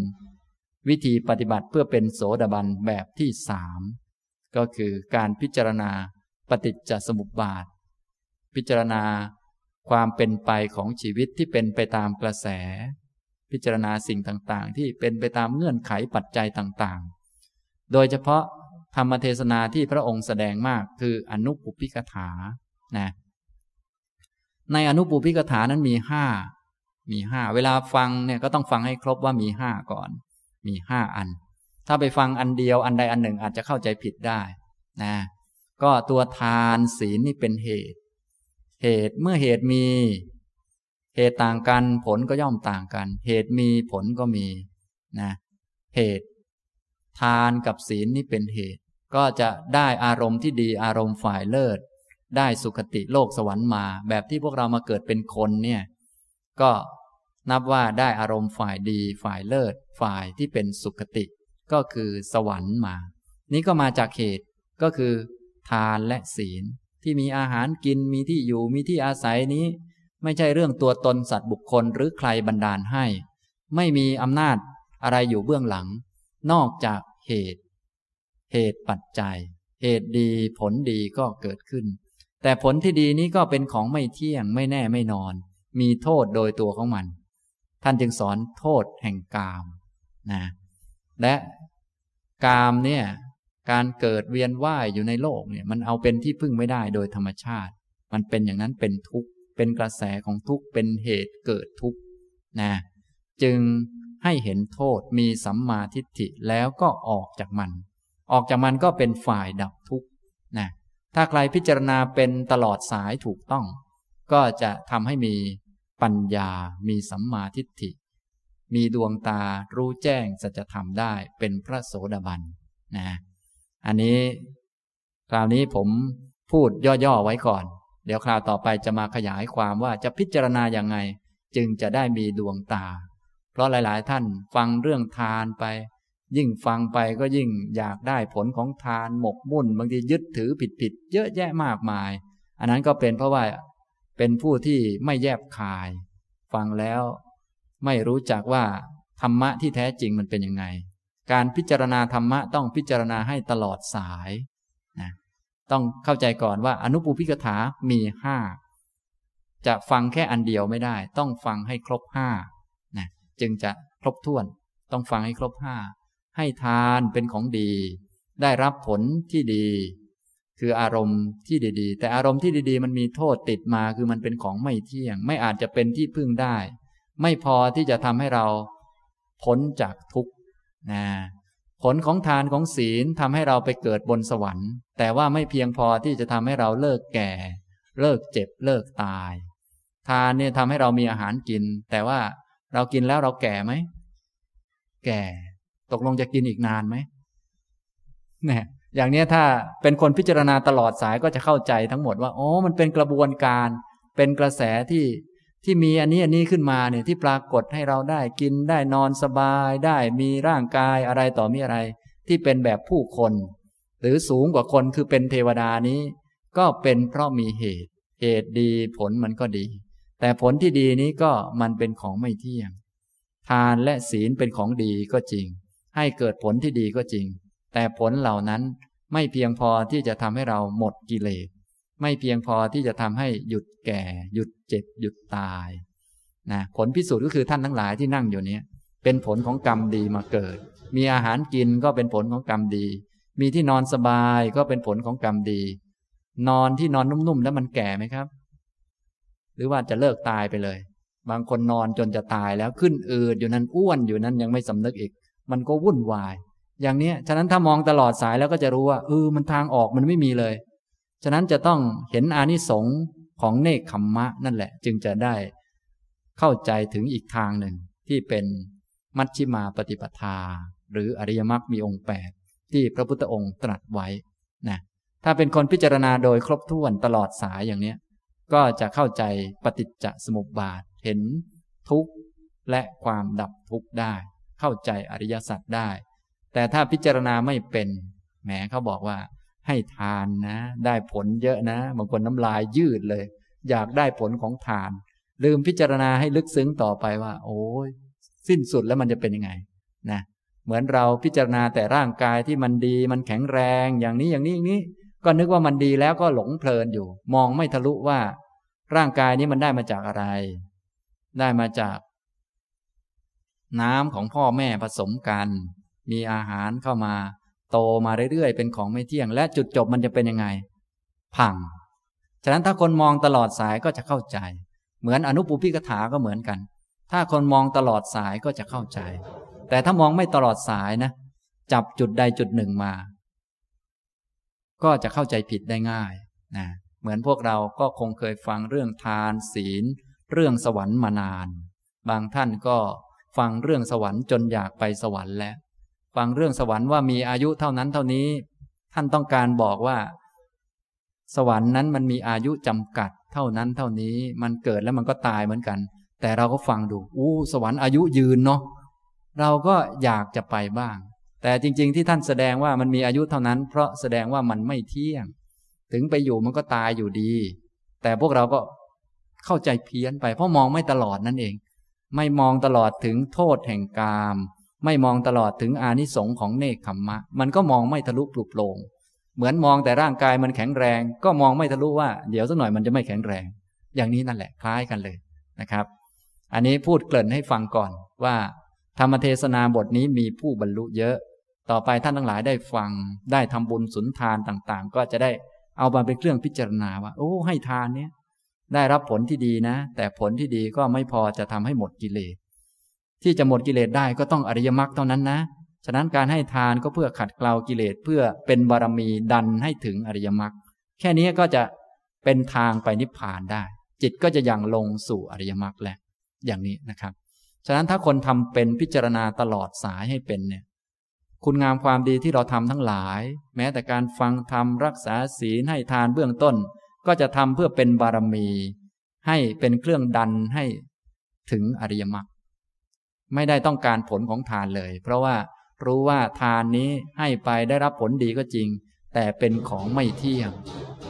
วิธีปฏิบัติเพื่อเป็นโสดาบันแบบที่สามก็คือการพิจารณาปฏิจจสมุปบาท พิจารณาความเป็นไปของชีวิตที่เป็นไปตามกระแส พิจารณาสิ่งต่างๆ ที่เป็นไปตามเงื่อนไขปัจจัยต่างๆ โดยเฉพาะธรรมเทศนาที่พระองค์แสดงมากคืออนุปุพิกถานะในอนุปุพิกถานั้นมีห้ามีห้าเวลาฟังเนี่ยก็ต้องฟังให้ครบว่ามีห้าก่อน มีห้าอัน ถ้าไปฟังอันเดียวอันใดอันหนึ่งอาจจะเข้าใจผิดได้นะก็ตัวทานศีลนี่เป็นเหตุ เหตุเมื่อเหตุมี เหตุต่างกันผลก็ย่อมต่างกัน เหตุมีผลก็มีนะเหตุ ทานกับศีลนี่เป็นเหตุ ก็จะได้อารมณ์ที่ดีอารมณ์ฝ่ายเลิศ ได้สุขติโลกสวรรค์มา แบบที่พวกเรามาเกิดเป็นคนเนี่ยก็นับว่าได้อารมณ์ฝ่ายดีฝ่ายเลิศ ฝ่ายที่เป็นสุขติ ก็คือสวรรค์มา นี้ก็มาจากเหตุก็คือ ทานและศีล ที่มีอาหารกินมีที่อยู่มีที่อาศัยนี้ ไม่ใช่เรื่องตัวตนสัตว์บุคคลหรือใครบันดาลให้ ไม่มีอำนาจอะไรอยู่เบื้องหลัง นอกจาก เหตุ เหตุปัจจัย เหตุดีผลดีก็เกิดขึ้น แต่ผลที่ดีนี้ก็เป็นของไม่เที่ยงไม่แน่ไม่นอน มีโทษโดยตัวของมัน ท่านจึงสอนโทษแห่งกามนะและกามเนี่ยการเกิดเวียนว่ายอยู่ในโลกเนี่ยมันเอาเป็นที่พึ่งไม่ได้โดยธรรมชาติ มันเป็นอย่างนั้นเป็นทุกข์เป็นกระแสของทุกข์เป็นเหตุเกิดทุกข์นะจึง ให้เห็นโทษมีสัมมาทิฏฐิแล้วก็ออกจากมัน ออกจากมันก็เป็นฝ่ายดับทุกข์นะถ้าใครพิจารณาเป็นตลอดสายถูกต้อง ก็จะทำให้มีปัญญา มีสัมมาทิฏฐิ มีดวงตารู้แจ้งสัจธรรมได้เป็นพระโสดาบันนะอันนี้ คราวนี้ผมพูดย่อๆไว้ก่อน เดี๋ยวคราวต่อไปจะมาขยายความว่าจะพิจารณาอย่างไง จึงจะได้มีดวงตา เพราะหลาย ๆ ท่านฟังเรื่องทานไป ยิ่งฟังไปก็ยิ่งอยากได้ผลของทานหมกมุ่น บางทียึดถือผิด ๆ เยอะแยะมากมาย อันนั้นก็เป็นเพราะว่าเป็นผู้ที่ไม่แยบคาย ฟังแล้วไม่รู้จักว่าธรรมะที่แท้จริงมันเป็นยังไง การพิจารณาธรรมะต้องพิจารณาให้ตลอดสายนะต้องเข้าใจก่อนว่าอนุปูพิกถามีห้าจะฟังแค่อันเดียวไม่ได้ ต้องฟังให้ครบห้า จึงจะครบถ้วน ต้องฟังให้ครบห้าให้ทานเป็นของดี ได้รับผลที่ดี คืออารมณ์ที่ดีๆ แต่อารมณ์ที่ดีๆ มันมีโทษติดมาคือมันเป็นของไม่เที่ยง ไม่อาจจะเป็นที่พึ่งได้ ไม่พอที่จะทำให้เราพ้นจากทุกข์นะผลของทานของศีลทำให้เราไปเกิดบนสวรรค์ แต่ว่าไม่เพียงพอที่จะทำให้เราเลิกแก่ เลิกเจ็บเลิกตาย ทานเนี่ยทำให้เรามีอาหารกิน แต่ว่า เรากินแล้วเราแก่ไหม แก่ ตกลงจะกินอีกนานไหมเนี่ยอย่างนี้ถ้าเป็นคนพิจารณาตลอดสายก็จะเข้าใจทั้งหมดว่า อ๋อ มันเป็นกระบวนการ เป็นกระแสที่ที่มีอันนี้อันนี้ขึ้นมาเนี่ยที่ปรากฏให้เราได้กินได้นอนสบายได้มีร่างกายอะไรต่อมีอะไร ที่เป็นแบบผู้คน หรือสูงกว่าคนคือเป็นเทวดานี้ ก็เป็นเพราะมีเหตุ เหตุดีผลมันก็ดี แต่ผลที่ดีนี้ก็มันเป็นของไม่เที่ยง ทานและศีลเป็นของดีก็จริง ให้เกิดผลที่ดีก็จริง แต่ผลเหล่านั้นไม่เพียงพอที่จะทำให้เราหมดกิเลส ไม่เพียงพอที่จะทำให้หยุดแก่ หยุดเจ็บ หยุดตายนะผลพิสูจน์ก็คือท่านทั้งหลายที่นั่งอยู่นี้เป็นผลของกรรมดีมาเกิด มีอาหารกินก็เป็นผลของกรรมดี มีที่นอนสบายก็เป็นผลของกรรมดี นอนที่นอนนุ่มๆแล้วมันแก่ไหมครับ หรือว่าจะเลิกตายไปเลย บางคนนอนจนจะตายแล้วขึ้นอืดอยู่นั้นอ้วนอยู่นั้นยังไม่สำนึกอีก มันก็วุ่นวาย อย่างนี้ฉะนั้นถ้ามองตลอดสายแล้วก็จะรู้ว่าเออมันทางออกมันไม่มีเลย ฉะนั้นจะต้องเห็นอานิสงส์ของเนคขมมะนั่นแหละ จึงจะได้เข้าใจถึงอีกทางหนึ่งที่เป็นมัชชิมาปฏิปทา หรืออริยมรรคมีองค์แปดที่พระพุทธองค์ตรัสไว้นะถ้าเป็นคนพิจารณาโดยครบถ้วนตลอดสายอย่างนี้ ก็จะเข้าใจปฏิจจสมุปบาทเห็นทุกข์และความดับทุกข์ได้ เข้าใจอริยสัจได้ แต่ถ้าพิจารณาไม่เป็นแหมเขาบอกว่า ให้ทานนะ ได้ผลเยอะนะบางคนน้ำลายยืดเลย อยากได้ผลของทาน ลืมพิจารณาให้ลึกซึ้งต่อไปว่า โอ้ยสิ้นสุดแล้วมันจะเป็นยังไงนะเหมือนเราพิจารณาแต่ร่างกายที่มันดีมันแข็งแรงอย่างนี้อย่างนี้อย่างนี้ ก็นึกว่ามันดีแล้วก็หลงเพลินอยู่ มองไม่ทะลุว่า ร่างกายนี้มันได้มาจากอะไร ได้มาจาก น้ำของพ่อแม่ผสมกัน มีอาหารเข้ามา โตมาเรื่อยๆ เป็นของไม่เที่ยง และจุดจบมันจะเป็นยังไง พัง ฉะนั้นถ้าคนมองตลอดสายก็จะเข้าใจ เหมือนอนุปุพิกถาก็เหมือนกัน ถ้าคนมองตลอดสายก็จะเข้าใจ แต่ถ้ามองไม่ตลอดสายนะ จับจุดใดจุดหนึ่งมา ก็จะเข้าใจผิดได้ง่ายนะเหมือนพวกเราก็คงเคยฟังเรื่องทานศีล เรื่องสวรรค์มานาน บางท่านก็ฟังเรื่องสวรรค์จนอยากไปสวรรค์แล้ว ฟังเรื่องสวรรค์ว่ามีอายุเท่านั้นเท่านี้ ท่านต้องการบอกว่า สวรรค์นั้นมันมีอายุจำกัดเท่านั้นเท่านี้ มันเกิดแล้วมันก็ตายเหมือนกัน แต่เราก็ฟังดู อู้ สวรรค์อายุยืนเนาะเราก็อยากจะไปบ้าง แต่จริง ๆ ที่ท่านแสดงว่ามันมีอายุเท่านั้น เพราะแสดงว่ามันไม่เที่ยง ถึงไปอยู่มันก็ตายอยู่ดี แต่พวกเราก็เข้าใจเพี้ยนไป เพราะมองไม่ตลอดนั่นเอง ไม่มองตลอดถึงโทษแห่งกาม ไม่มองตลอดถึงอานิสงส์ของเนคขมมะ มันก็มองไม่ทะลุปลุกโลงเหมือนมองแต่ร่างกายมันแข็งแรง ก็มองไม่ทะลุว่าเดี๋ยวสักหน่อยมันจะไม่แข็งแรง อย่างนี้นั่นแหละคล้ายกันเลยนะครับ อันนี้พูดเกริ่นให้ฟังก่อนว่า ธรรมเทศนาบทนี้มีผู้บรรลุเยอะ ต่อไปท่านทั้งหลายได้ฟัง ได้ทำบุญสุนทานต่างๆ ก็จะได้เอามาเป็นเครื่องพิจารณาว่า โอ้ ให้ทานเนี้ยได้รับผลที่ดีนะ แต่ผลที่ดีก็ไม่พอจะทำให้หมดกิเลส ที่จะหมดกิเลสได้ก็ต้องอริยมรรคเท่านั้นนะ ฉะนั้นการให้ทานก็เพื่อขัดเกลากิเลสเพื่อเป็นบารมีดันให้ถึงอริยมรรคแค่นี้ก็จะเป็นทางไปนิพพานได้ จิตก็จะยังลงสู่อริยมรรคแหละอย่างนี้นะครับ ฉะนั้นถ้าคนทำเป็นพิจารณาตลอดสายให้เป็นเนี่ย คุณงามความดีที่เราทำทั้งหลาย แม้แต่การฟังธรรมรักษาศีลให้ทานเบื้องต้น ก็จะทำเพื่อเป็นบารมี ให้เป็นเครื่องดันให้ถึงอริยมรรคไม่ได้ต้องการผลของทานเลย เพราะว่ารู้ว่าทานนี้ให้ไปได้รับผลดีก็จริง แต่เป็นของไม่เที่ยง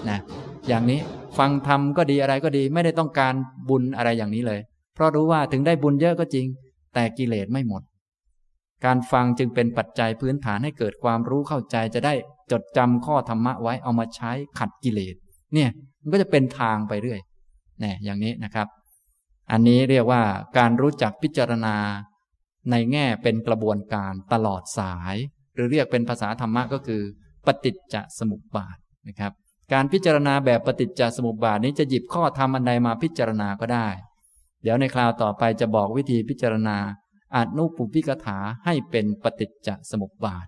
นะอย่างนี้ฟังธรรมก็ดีอะไรก็ดี ไม่ได้ต้องการบุญอะไรอย่างนี้เลย เพราะรู้ว่าถึงได้บุญเยอะก็จริง แต่กิเลสไม่หมด การฟังจึงเป็นปัจจัยพื้นฐานให้เกิดความรู้เข้าใจจะได้จดจำข้อธรรมะไว้เอามาใช้ขัดกิเลส เนี่ยมันก็จะเป็นทางไปเรื่อยเนี่ยอย่างนี้นะครับ อันนี้เรียกว่าการรู้จักพิจารณาในแง่เป็นกระบวนการตลอดสาย หรือเรียกเป็นภาษาธรรมะก็คือปฏิจจสมุปบาทนะครับ การพิจารณาแบบปฏิจจสมุปบาทนี้จะหยิบข้อธรรมอันใดมาพิจารณาก็ได้ เดี๋ยวในคราวต่อไปจะบอกวิธีพิจารณา อนุปุพิกถาให้เป็นปฏิจจสมุปบาท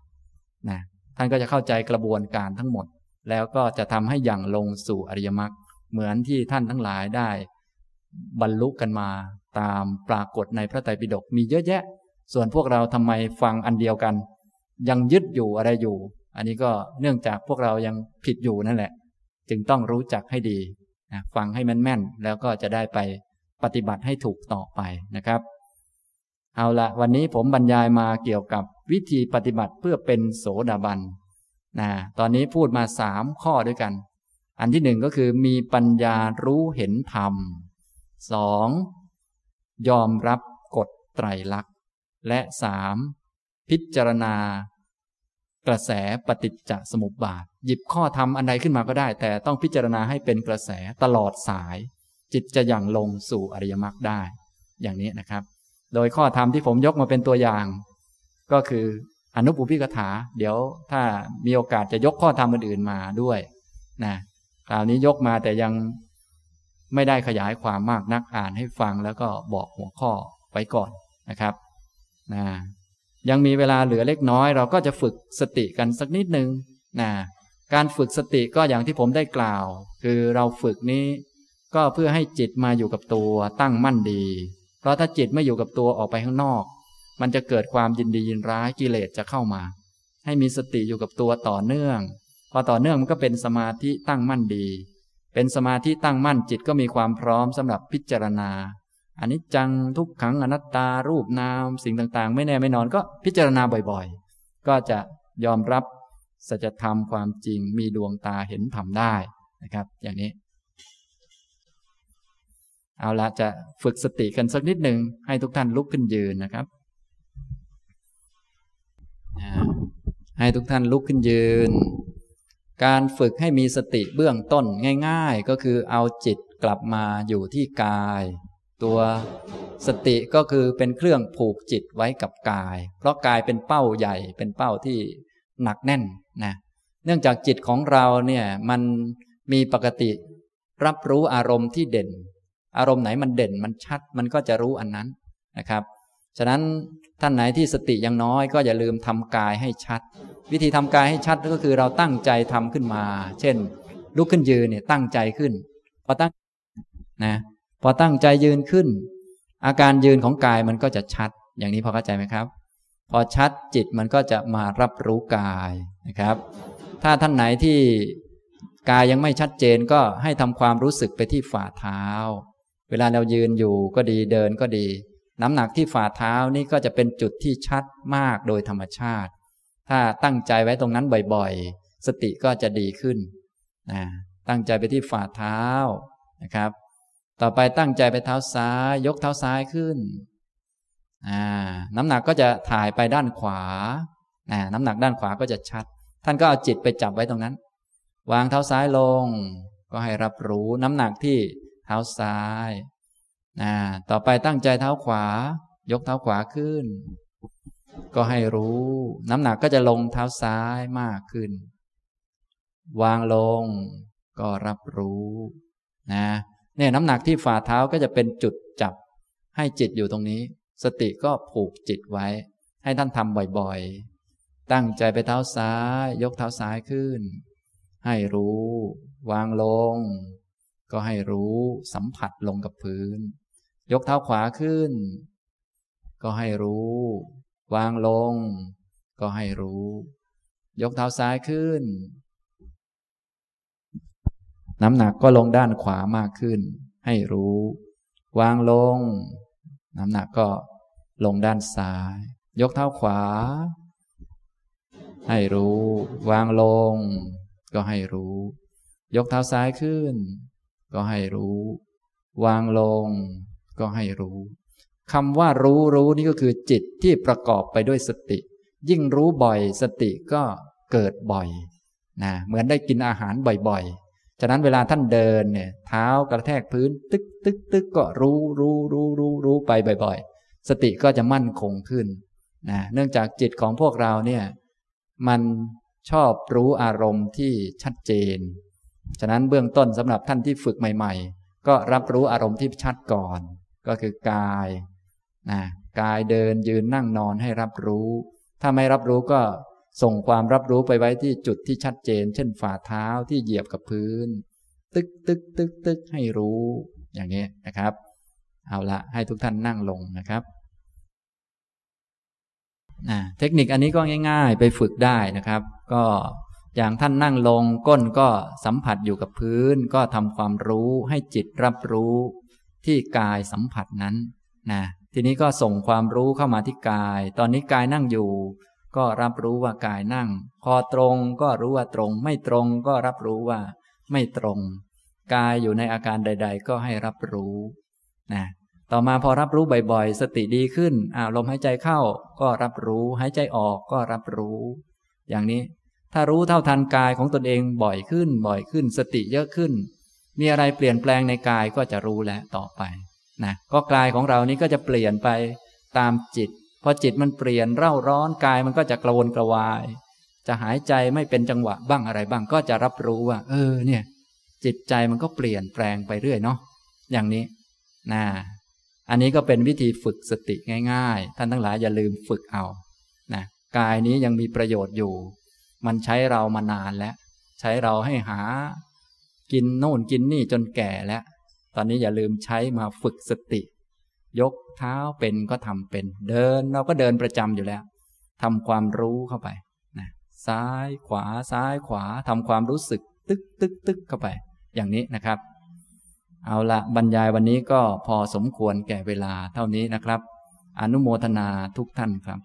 นะท่านก็จะเข้าใจกระบวนการทั้งหมด แล้วก็จะทำให้อย่างลงสู่อริยมรรคเหมือนที่ท่านทั้งหลายได้ บรรลุกันมาตามปรากฏในพระไตรปิฎกมีเยอะแยะ ส่วนพวกเราทำไมฟังอันเดียวกัน ยังยึดอยู่อะไรอยู่ อันนี้ก็เนื่องจากพวกเรายังผิดอยู่นั่นแหละ จึงต้องรู้จักให้ดีนะฟังให้แม่นๆแล้วก็จะได้ไปปฏิบัติให้ถูกต่อไปนะครับ เอาละวันนี้ผมบรรยายมาเกี่ยวกับวิธีปฏิบัติเพื่อเป็นโสดาบันนะตอนนี้พูดมาสามข้อด้วยกัน อันที่หนึ่งก็คือมีปัญญารู้เห็นธรรมสองยอมรับกฎไตรลักษณ์ และสามพิจารณา กระแสปฏิจจสมุปบาท หยิบข้อธรรมอันใดขึ้นมาก็ได้ แต่ต้องพิจารณาให้เป็นกระแสตลอดสาย จิตจะอย่างลงสู่อริยมรรคได้ อย่างนี้นะครับ โดยข้อธรรมที่ผมยกมาเป็นตัวอย่าง ก็คืออนุปุพิกถา เดี๋ยวถ้ามีโอกาสจะยกข้อธรรมอื่นๆมาด้วยนะคราวนี้ยกมาแต่ยังไม่ได้ขยายความมากนักอ่านให้ฟังแล้วก็บอกหัวข้อไว้ก่อนนะครับนะยังมีเวลาเหลือเล็กน้อยเราก็จะฝึกสติกันสักนิดหนึ่งนะการฝึกสติก็อย่างที่ผมได้กล่าว คือเราฝึกนี้ ก็เพื่อให้จิตมาอยู่กับตัวตั้งมั่นดี เพราะถ้าจิตไม่อยู่กับตัวออกไปข้างนอก มันจะเกิดความยินดียินร้ายกิเลสจะเข้ามา ให้มีสติอยู่กับตัวต่อเนื่อง พอต่อเนื่องมันก็เป็นสมาธิตั้งมั่นดี เป็นสมาธิตั้งมั่นจิตก็มีความพร้อมสำหรับพิจารณาอันนี้จังทุกขังอนัตตารูปนามสิ่งต่างๆ ไม่แน่ไม่นอนก็พิจารณาบ่อยๆ ก็จะยอมรับสัจธรรมความจริงมีดวงตาเห็นธรรมได้นะครับ อย่างนี้ เอาละจะฝึกสติกันสักนิดหนึ่งให้ทุกท่านลุกขึ้นยืนนะครับให้ทุกท่านลุกขึ้นยืน การฝึกให้มีสติเบื้องต้นง่าย ๆ ก็คือเอาจิตกลับมาอยู่ที่กาย ตัวสติก็คือเป็นเครื่องผูกจิตไว้กับกาย เพราะกายเป็นเป้าใหญ่เป็นเป้าที่หนักแน่นนะเนื่องจากจิตของเราเนี่ยมันมีปกติรับรู้อารมณ์ที่เด่น อารมณ์ไหนมันเด่นมันชัด มันก็จะรู้อันนั้นนะครับ ฉะนั้นท่านไหนที่สติยังน้อยก็อย่าลืมทำกายให้ชัด วิธีทำกายให้ชัดก็คือเราตั้งใจทำขึ้นมา เช่น ลุกขึ้นยืนเนี่ยตั้งใจขึ้น พอตั้งนะพอตั้งใจยืนขึ้น อาการยืนของกายมันก็จะชัด อย่างนี้พอเข้าใจไหมครับ พอชัดจิตมันก็จะมารับรู้กายนะครับ ถ้าท่านไหนที่กายยังไม่ชัดเจนก็ให้ทำความรู้สึกไปที่ฝ่าเท้า เวลาเรายืนอยู่ก็ดีเดินก็ดี น้ำหนักที่ฝ่าเท้านี่ก็จะเป็นจุดที่ชัดมากโดยธรรมชาติ ถ้าตั้งใจไว้ตรงนั้นบ่อยๆ สติก็จะดีขึ้นนะตั้งใจไปที่ฝ่าเท้านะครับ ต่อไปตั้งใจไปเท้าซ้าย ยกเท้าซ้ายขึ้นน้ำหนักก็จะถ่ายไปด้านขวา น้ำหนักด้านขวาก็จะชัด ท่านก็เอาจิตไปจับไว้ตรงนั้น วางเท้าซ้ายลง ก็ให้รับรู้น้ำหนักที่ เท้าซ้ายนะต่อไปตั้งใจเท้าขวา ยกเท้าขวาขึ้น ก็ให้รู้ น้ำหนักก็จะลงเท้าซ้ายมากขึ้น วางลง ก็รับรู้นะเนี่ยน้ำหนักที่ฝ่าเท้าก็จะเป็นจุดจับ ให้จิตอยู่ตรงนี้ สติก็ผูกจิตไว้ ให้ท่านทำบ่อยๆ ตั้งใจไปเท้าซ้าย ยกเท้าซ้ายขึ้น ให้รู้ วางลง ก็ให้รู้สัมผัสลงกับพื้น ยกเท้าขวาขึ้น ก็ให้รู้ วางลง ก็ให้รู้ ยกเท้าซ้ายขึ้น น้ำหนักก็ลงด้านขวามากขึ้น ให้รู้ วางลง น้ำหนักก็ลงด้านซ้าย ยกเท้าขวา ให้รู้ วางลง ก็ให้รู้ ยกเท้าซ้ายขึ้น ก็ให้รู้ วางลง ก็ให้รู้คำว่ารู้รู้นี่ก็คือจิตที่ประกอบไปด้วยสติ ยิ่งรู้บ่อยสติก็เกิดบ่อยนะเหมือนได้กินอาหารบ่อยๆ ฉะนั้นเวลาท่านเดินเนี่ยเท้ากระแทกพื้น ตึกตึกตึกก็รู้รู้รู้รู้รู้ไปบ่อย ๆ สติก็จะมั่นคงขึ้นนะเนื่องจากจิตของพวกเราเนี่ยมันชอบรู้อารมณ์ที่ชัดเจน ฉะนั้นเบื้องต้นสำหรับท่านที่ฝึกใหม่ ๆ ก็รับรู้อารมณ์ที่ชัดก่อน ก็คือกายนะกายเดินยืนนั่งนอนให้รับรู้ ถ้าไม่รับรู้ก็ส่งความรับรู้ไปไว้ที่จุดที่ชัดเจน เช่นฝ่าเท้าที่เหยียบกับพื้น ตึกตึกตึกตึกให้รู้ อย่างนี้นะครับ เอาละให้ทุกท่านนั่งลงนะครับเทคนิคอันนี้ก็ง่าย ๆ ไปฝึกได้นะครับ ก็ อย่างท่านนั่งลงก้นก็สัมผัสอยู่กับพื้น ก็ทำความรู้ให้จิตรับรู้ที่กายสัมผัสนั้นนะทีนี้ก็ส่งความรู้เข้ามาที่กาย ตอนนี้กายนั่งอยู่ ก็รับรู้ว่ากายนั่งพอตรงก็รู้ว่าตรง ไม่ตรงก็รับรู้ว่า ไม่ตรง กายอยู่ในอาการใด ๆ ก็ให้รับรู้นะต่อมาพอรับรู้บ่อยๆ สติดีขึ้นอ่าลมหายใจเข้า ก็รับรู้หายใจออกก็รับรู้ อย่างนี้ ถ้ารู้เท่าทันกายของตนเองบ่อยขึ้น บ่อยขึ้น สติเยอะขึ้น มีอะไรเปลี่ยนแปลงในกายก็จะรู้แล้วต่อไปนะก็กายของเรานี้ก็จะเปลี่ยนไปตามจิตพอจิตมันเปลี่ยนเร่าร้อนกายมันก็จะกระวนกระวาย จะหายใจไม่เป็นจังหวะบ้างอะไรบ้างก็จะรับรู้ว่า เออเนี่ย จิตใจมันก็เปลี่ยนแปลงไปเรื่อยเนาะอย่างนี้นะอันนี้ก็เป็นวิธีฝึกสติง่าย ๆ ท่านทั้งหลายอย่าลืมฝึกเอานะกายนี้ยังมีประโยชน์อยู่ มันใช้เรามานานแล้ว ใช้เราให้หา กินโน่นกินนี่จนแก่แล้ว ตอนนี้อย่าลืมใช้มาฝึกสติ ยกเท้าเป็นก็ทำเป็น เดินเราก็เดินประจำอยู่แล้วทำความรู้เข้าไปนะซ้ายขวาซ้ายขวาทำความรู้สึก ตึกตึกตึกเข้าไป อย่างนี้นะครับ เอาละบรรยายวันนี้ก็พอสมควรแก่เวลาเท่านี้นะครับ อนุโมทนาทุกท่านครับ